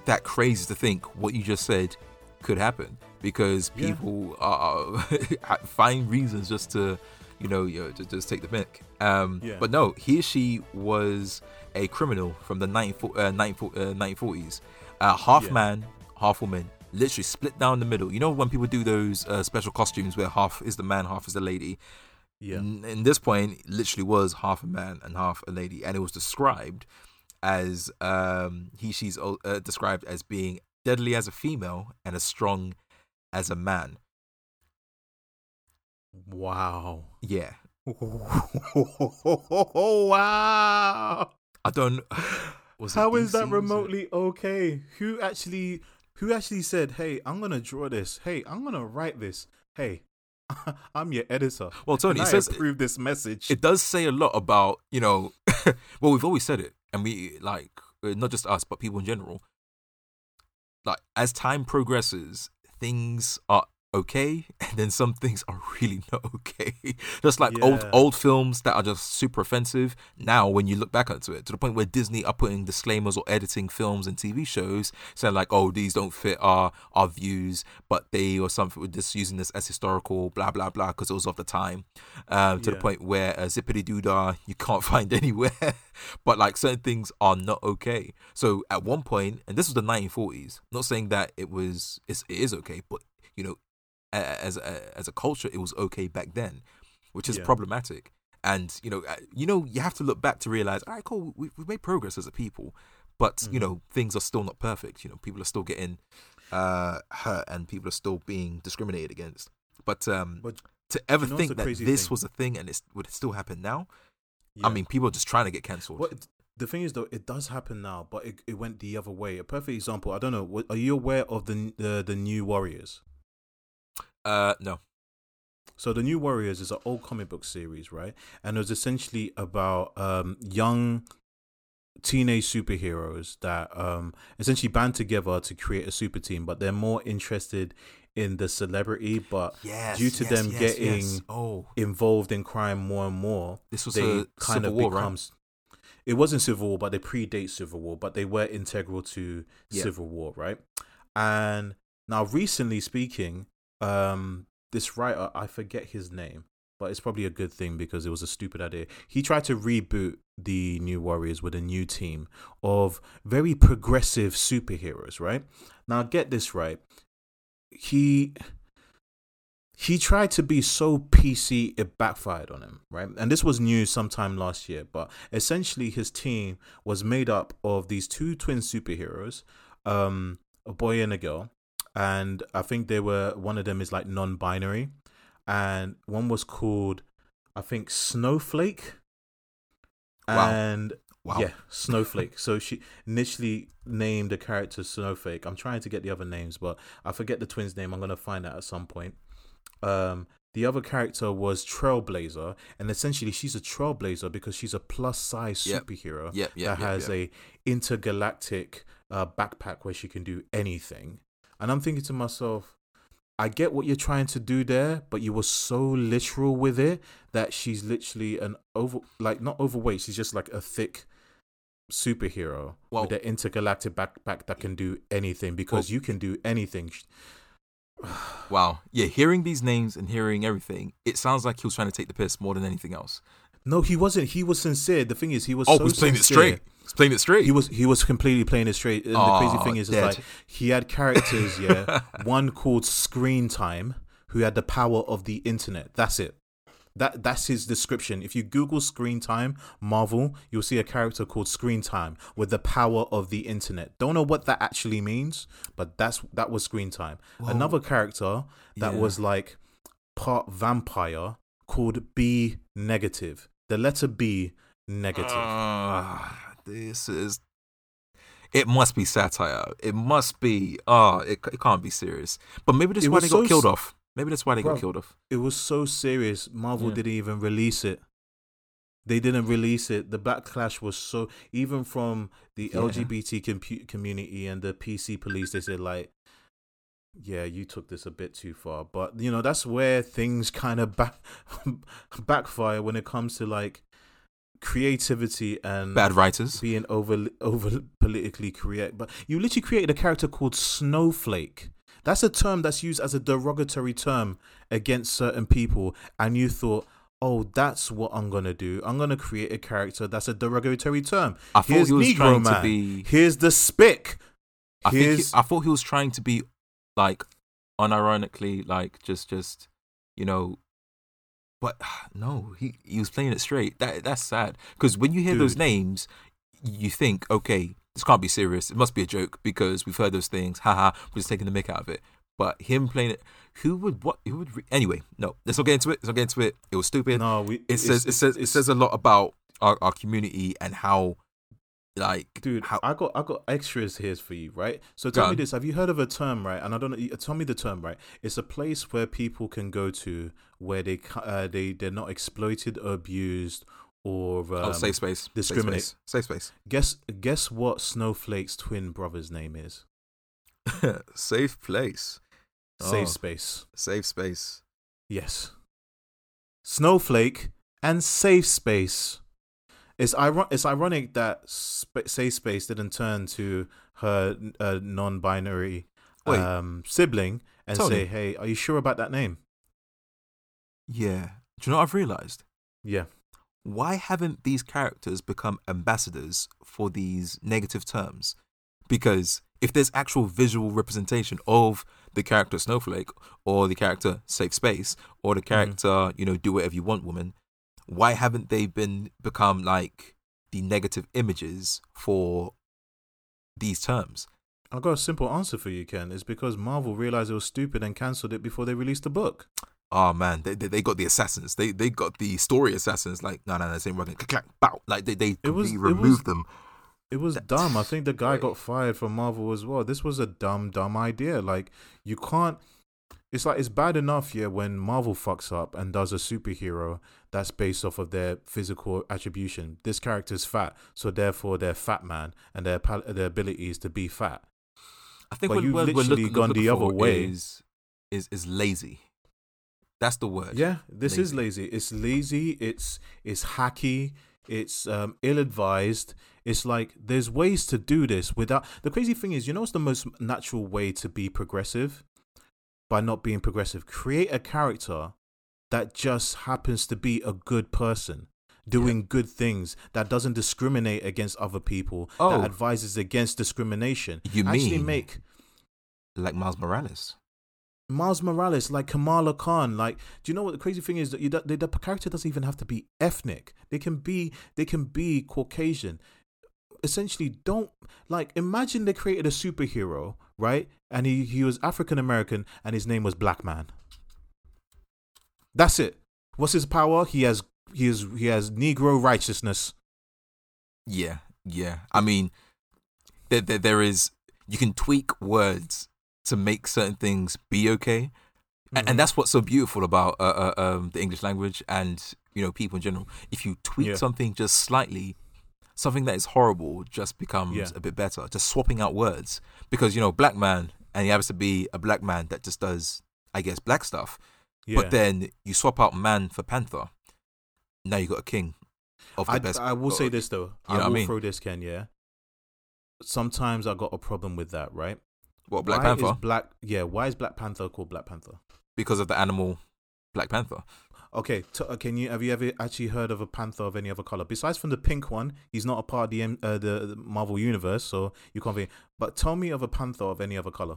that crazy to think what you just said could happen because Yeah. people are [laughs] find reasons just to you know you know, just take the mic. Um, Yeah. But no, he or she was a criminal from the 19, uh, 19, uh, 1940s, uh, half Yeah. man, half woman. Literally split down the middle. You know when people do those uh, special costumes where half is the man, half is the lady. Yeah. In, in this point, it literally was half a man and half a lady, and it was described as um, he she's uh, described as being deadly as a female and as strong as a man. Wow. Yeah, [laughs] wow. I don't. [sighs] Was How is that DC? Was it- remotely okay? Who actually who actually said, "Hey, I'm to draw this. Hey, I'm to write this. Hey, [laughs] I'm your editor." Well, Tony, it I says approve this message. it does say a lot about you know. [laughs] well, we've always said it, and we like uh, not just us, but people in general. Like as time progresses, things are okay, [laughs] and then some things are really [laughs] not okay. just like old Yeah. old films that are just super offensive. Now, when you look back onto it, to the point where Disney are putting disclaimers or editing films and TV shows, saying like, "Oh, these don't fit our our views," but they or something were just using this as historical, blah blah blah, because it was of the time. Um, to the point where uh, zippity doodah you can't [laughs] find anywhere, but like certain things are not okay. So at one point, and this was the 1940s. Not saying that it was it's, it is okay, but you know, as a, as a culture, it was okay back then, which is Yeah. problematic. And you know, uh, you know, you have to look back to realize, all right, cool, we, we've made progress as a people, but you know things are still not perfect. You know, people are still getting uh, hurt and people are still being discriminated against. But um, But to ever you know think that this thing? was a thing and it would still happen now, yeah. I mean, people are just trying to get cancelled. What the thing is though, it does happen now, but it, it went the other way. A perfect example. I don't know. Are you aware of the the, the new Warriors? Uh, no. So the new Warriors is an old comic book series, right? And it was essentially about um, young teenage superheroes that um, essentially band together to create a super team, but they're more interested in the celebrity. But Yes. due to yes, them yes, getting oh, involved in crime more and more, this was they a kind civil of war, right? It wasn't Civil War, but they predate Civil War, but they were integral to Yeah. Civil War, right? And now, recently speaking, um, this writer, I forget his name, but it's probably a good thing because it was a stupid idea. He tried to reboot the New Warriors with a new team of very progressive superheroes, right? Now, get this right. He he tried to be so PC it backfired on him, right? And this was news sometime last year, but essentially his team was made up of these two twin superheroes, um, a boy and a girl, and I think they were one of them is like non-binary, and one was called I think Snowflake, Wow. and Wow. yeah, Snowflake. so she initially named the character Snowflake. I'm trying to get the other names, but I forget the twins' name. I'm gonna find out at some point. Um, the other character was Trailblazer, and essentially she's a trailblazer because she's a plus size Yep. superhero Yep, yep, that has a intergalactic uh, backpack where she can do anything. And I'm thinking to myself, I get what you're trying to do there, but you were so literal with it that she's literally an over, like not overweight. She's just like a thick superhero Well- with an intergalactic backpack that can do anything because Well- you can do anything. [sighs] Wow. Yeah, hearing these names and hearing everything, it sounds like he was trying to take the piss more than anything else. No, he wasn't. He was sincere. The thing is, he was Oh, so he's playing it straight. He's playing it straight. He was he was completely playing it straight. And the crazy thing is, is dead. like he had characters, yeah. [laughs] one called Screen Time, who had the power of the internet. That's it. That that's his description. If you Google Screen Time Marvel, you'll see a character called Screen Time with the power of the internet. Don't know what that actually means, but that's that was Screen Time. Another character that Yeah. was like part vampire called B negative. The letter B negative. Ah, this is. It must be satire. It must be. Oh, it, it can't be serious. But maybe that's It why they got killed s- off. Maybe that's why they Bro. got killed off. it was so serious. Marvel Yeah. didn't even release it. They didn't release it. The backlash was so even from the Yeah. LGBT compu- community and the PC police. They said like, "Yeah, you took this a bit too far." But you know that's where things kind of back [laughs] backfire when it comes to like creativity and Bad writers. being over over politically correct. But you literally created a character called Snowflake. That's a term that's used as a derogatory term against certain people, and you thought, "Oh, that's what I'm gonna do. I'm gonna create a character that's a derogatory term." I thought Here's he was Negro trying man. to be. Here's the spick. I think he, I thought he was trying to be like unironically, like just just you know. But [sighs] no, he he was playing it straight. That that's sad because when you hear those names, you think, okay, this can't be serious. It must be a joke because we've heard those things. Haha, we're just taking the mick out of it. But him playing it, who would what? Who would? Re- anyway, no, let's not get into it. Let's not get into it. It was stupid. no, we. it says it says it says a lot about our, our community and how, like, Dude, how I got I got extras here for you, right? So Go tell me on. this: Have you heard of a term, right? And I don't know. Tell me the term, right? It's a place where people can go to where they uh, they they're not exploited or abused or um, oh safe space, Safe discriminate. space. safe space. Guess guess what Snowflake's twin brother's name is? [laughs] safe place. Safe Oh. space. Safe space. Yes. Snowflake and safe space. It's iron- It's ironic that sp- safe space didn't turn to her uh, non-binary um, sibling and Tony. say, "Hey, are you sure about that name?" Yeah. Do you know what I've realized? Yeah. Why haven't these characters become ambassadors for these negative terms? Because if there's actual visual representation of the character Snowflake or the character Safe Space or the character, you know, do whatever you want woman, why haven't they been become like the negative images for these terms. I've got a simple answer for you, Ken. It's because Marvel realized it was stupid and cancelled it before they released the book. Oh man, they, they, they got the assassins. They they got the story assassins. Like no no no, same working. Clack bow. Like they they It was- completely it was- removed them. It was That- dumb. I think the guy got fired from Marvel as well. This was a dumb, dumb idea. Like you can't. It's like it's bad enough, yeah, when Marvel fucks up and does a superhero that's based off of their physical attribution. This character's fat, so therefore they're fat man, and their pal- their ability is to be fat. I think But you've we're, we're literally looking, gone looking the other way. Is, is is lazy. That's the word. Yeah, this is lazy. It's lazy. It's it's hacky. It's um, ill-advised. It's like there's ways to do this without. The crazy thing is, you know, what's the most natural way to be progressive by not being progressive. Create a character that just happens to be a good person. Doing good things that doesn't discriminate against other people, Oh. that advises against discrimination. You Actually, mean- make Like Miles Morales. Miles Morales, like Kamala Khan, like do you know what the crazy thing is that you, the, the character doesn't even have to be ethnic. They can be they can be Caucasian. Essentially, don't like imagine they created a superhero, right? And he he was African American and his name was Black Man. That's it. What's his power? He has he has he has Negro righteousness. Yeah, yeah. I mean, there, there there is you can tweak words to make certain things be okay, A- Mhm. and that's what's so beautiful about uh, uh, um, the English language and you know people in general. If you tweak Yeah. something just slightly, something that is horrible just becomes Yeah. a bit better. Just swapping out words because you know black man and he happens to be a black man that just does I guess black stuff. Yeah. But then you swap out man for panther. Now you got a king of the I, best. I will say this though. You know I what I will mean? throw this, Ken. Yeah. Sometimes I got a problem with that, right? What Black why Panther? Is Black, yeah. Why is Black Panther called Black Panther? because of the animal Black Panther. Okay, t- uh, can you have you ever actually heard of a panther of any other color besides from the pink one? He's not a part of the M- uh, the, the Marvel universe, so you can't be. But tell me of a panther of any other color.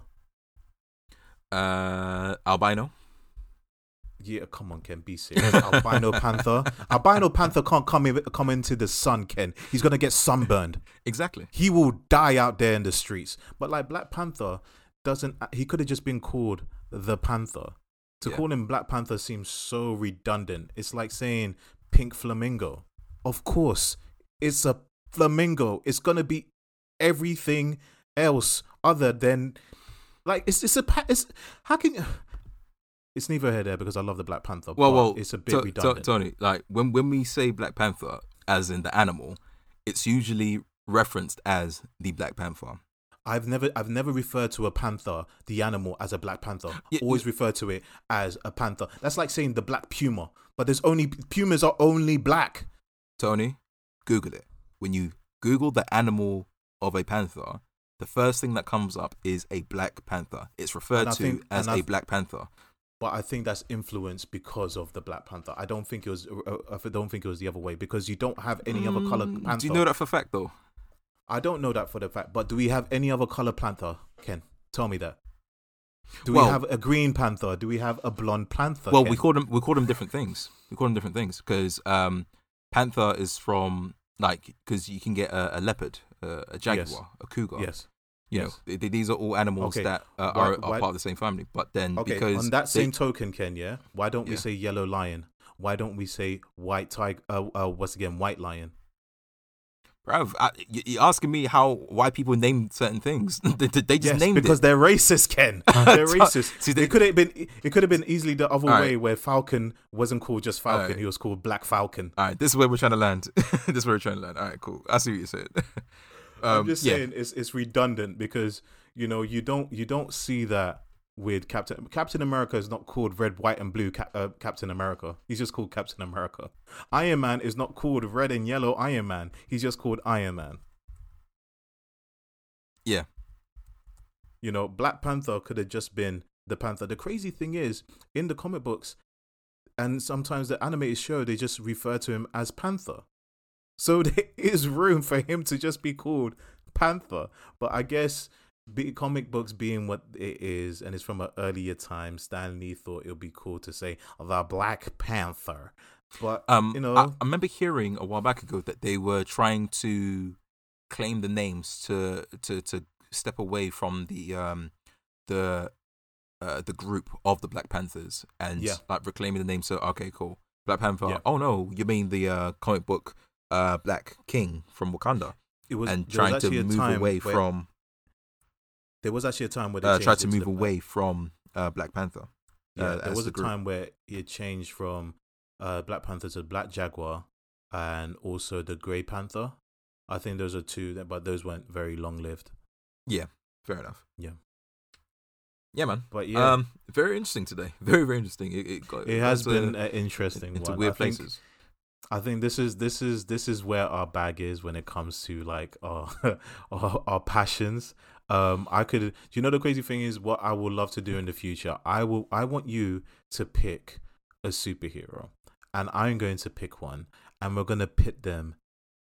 Uh, albino. Yeah, come on, Ken, be serious. [laughs] Albino panther, albino panther can't come in, come into the sun, Ken. He's gonna get sunburned. Exactly. He will die out there in the streets. But like Black Panther doesn't. He could have just been called the Panther. To Yeah. call him Black Panther seems so redundant. It's like saying pink flamingo. Of course, it's a flamingo. It's gonna be everything else other than like it's it's a it's how can you [sighs] it's neither here there because I love the Black Panther. Well, but well, it's a bit to- redundant. Tony, like when when we say Black Panther, as in the animal, it's usually referenced as the Black Panther. I've never I've never referred to a panther, the animal, as a black panther. Yeah, Always refer to it as a panther. That's like saying the black puma. But there's only pumas are only black. Tony, Google it. When you Google the animal of a panther, the first thing that comes up is a Black Panther. It's referred to think- as a Black Panther. But I think that's influenced because of the black panther. I don't think it was. I don't think it was the other way because you don't have any other color Mm, panther. Do you know that for a fact though? I don't know that for the fact. But do we have any other color panther? Ken, tell me that. Do Well- we have a green panther? Do we have a blonde panther? Well, Ken? we call them we call them different things. We call them different things because um, panther is from like because you can get a, a leopard, uh, a jaguar, a cougar. yes. You yes. know, th- these are all animals Okay. that uh, Why- are, are why- part of the same family. But then Okay, because on that they- same token, Ken, yeah. Why don't we say yellow lion? Why don't we say white tiger? Uh, uh, once again, white lion. Bruv, you- you're asking me how why people name certain things. [laughs] they, they just Yes, named because it. they're racist, Ken. [laughs] They're racist. see, they- it could have been. It could have been easily the other way, right. where Falcon wasn't called just Falcon. right. He was called Black Falcon. All right, this is where we're trying to land. [laughs] this is where we're trying to land. All right, cool. I see what you said. I'm um, just yeah. saying it's it's redundant because you know you don't you don't see that with Captain Captain America is not called red, white, and blue Cap, uh, Captain America. He's just called Captain America. Iron Man is not called red and yellow Iron Man. He's just called Iron Man. Yeah. You know, Black Panther could have just been the Panther. The crazy thing is, in the comic books and sometimes the animated show, they just refer to him as Panther. So [laughs] there is room for him to just be called Panther. But I guess be, comic books being what it is, and it's from an earlier time, Stan Lee thought it would be cool to say the Black Panther. But Um, you know, I, I remember hearing a while back ago that they were trying to claim the names to to to step away from the um the uh, the group of the Black Panthers and Yeah. like reclaiming the name. So okay, cool. Black Panther. Yeah. Oh no, you mean the uh, comic book uh, Black King from Wakanda, It was and there was trying to move away where- from There was actually a time where they uh, tried to move away from uh, Black Panther. Yeah, uh, there was the a group. time where he had changed from uh, Black Panther to Black Jaguar, and also the Grey Panther. I think those are two, that, but those weren't very long lived. Yeah, fair enough. Yeah. Yeah, man. But yeah, Um, very interesting today. [laughs] Very, very interesting. It, it, got, it has been an interesting into one. weird I think, places. I think this is this is this is where our bag is when it comes to like our [laughs] our, our passions. Um, I could, do you know, the crazy thing is what I would love to do in the future. I will, I want you to pick a superhero, and I'm going to pick one, and we're gonna pit them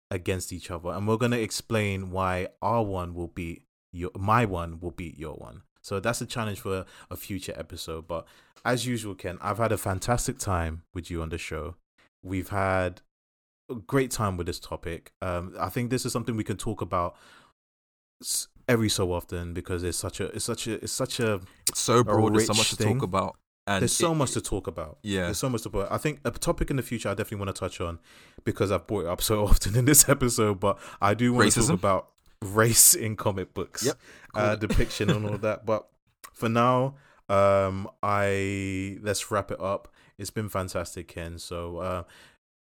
against each other, and we're gonna explain why our one will beat your, my one will beat your one. So that's a challenge for a future episode. But as usual, Ken, I've had a fantastic time with you on the show. We've had a great time with this topic. Um, I think this is something we can talk about every so often because it's such a it's such a it's such a It's so broad. There's so much to talk about. And there's so it- much to talk about. Yeah. There's so much to talk about. I think a topic in the future I definitely want to touch on because I've brought it up so [laughs] often in this episode, but I do want to talk about race in comic books. Yep. Uh, depiction and all that. But for now, um, I let's wrap it up. It's been fantastic, Ken. So uh,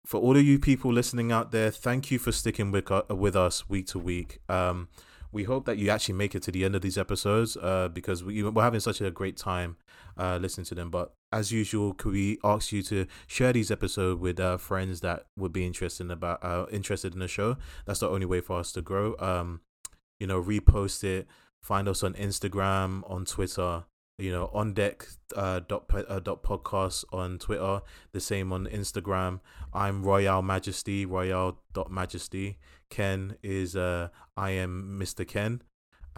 for all of you people listening out there, thank you for sticking with uh, with us week to week. Um, we hope that you actually make it to the end of these episodes uh, because we, we're having such a great time uh, listening to them. But as usual, could we ask you to share these episodes with uh, friends that would be interested about uh, interested in the show? That's the only way for us to grow. Um, you know, repost it. Find us on Instagram, on Twitter. You know, on deck uh, dot uh, dot podcast on Twitter. The same on Instagram. I'm Royale Majesty. Royale dot Majesty. Ken is uh, I am Mr. Ken.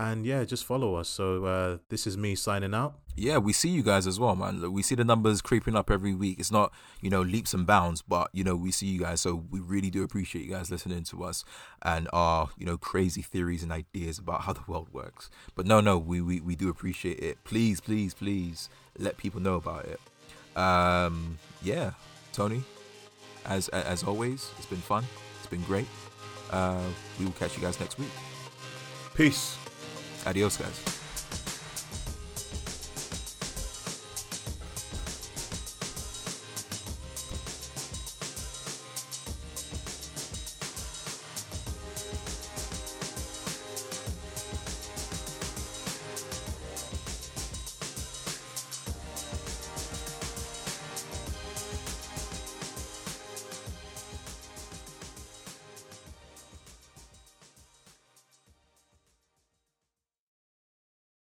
And yeah, just follow us. So uh, this is me signing out. yeah, we see you guys as well, man. We see the numbers creeping up every week. It's not, you know, leaps and bounds, but you know, we see you guys. So we really do appreciate you guys listening to us and our, you know, crazy theories and ideas about how the world works. But no, no, we we, we do appreciate it. Please, please, please let people know about it. Um, yeah, Tony, as as always, it's been fun. It's been great. Uh, we will catch you guys next week. Peace. Adios, guys.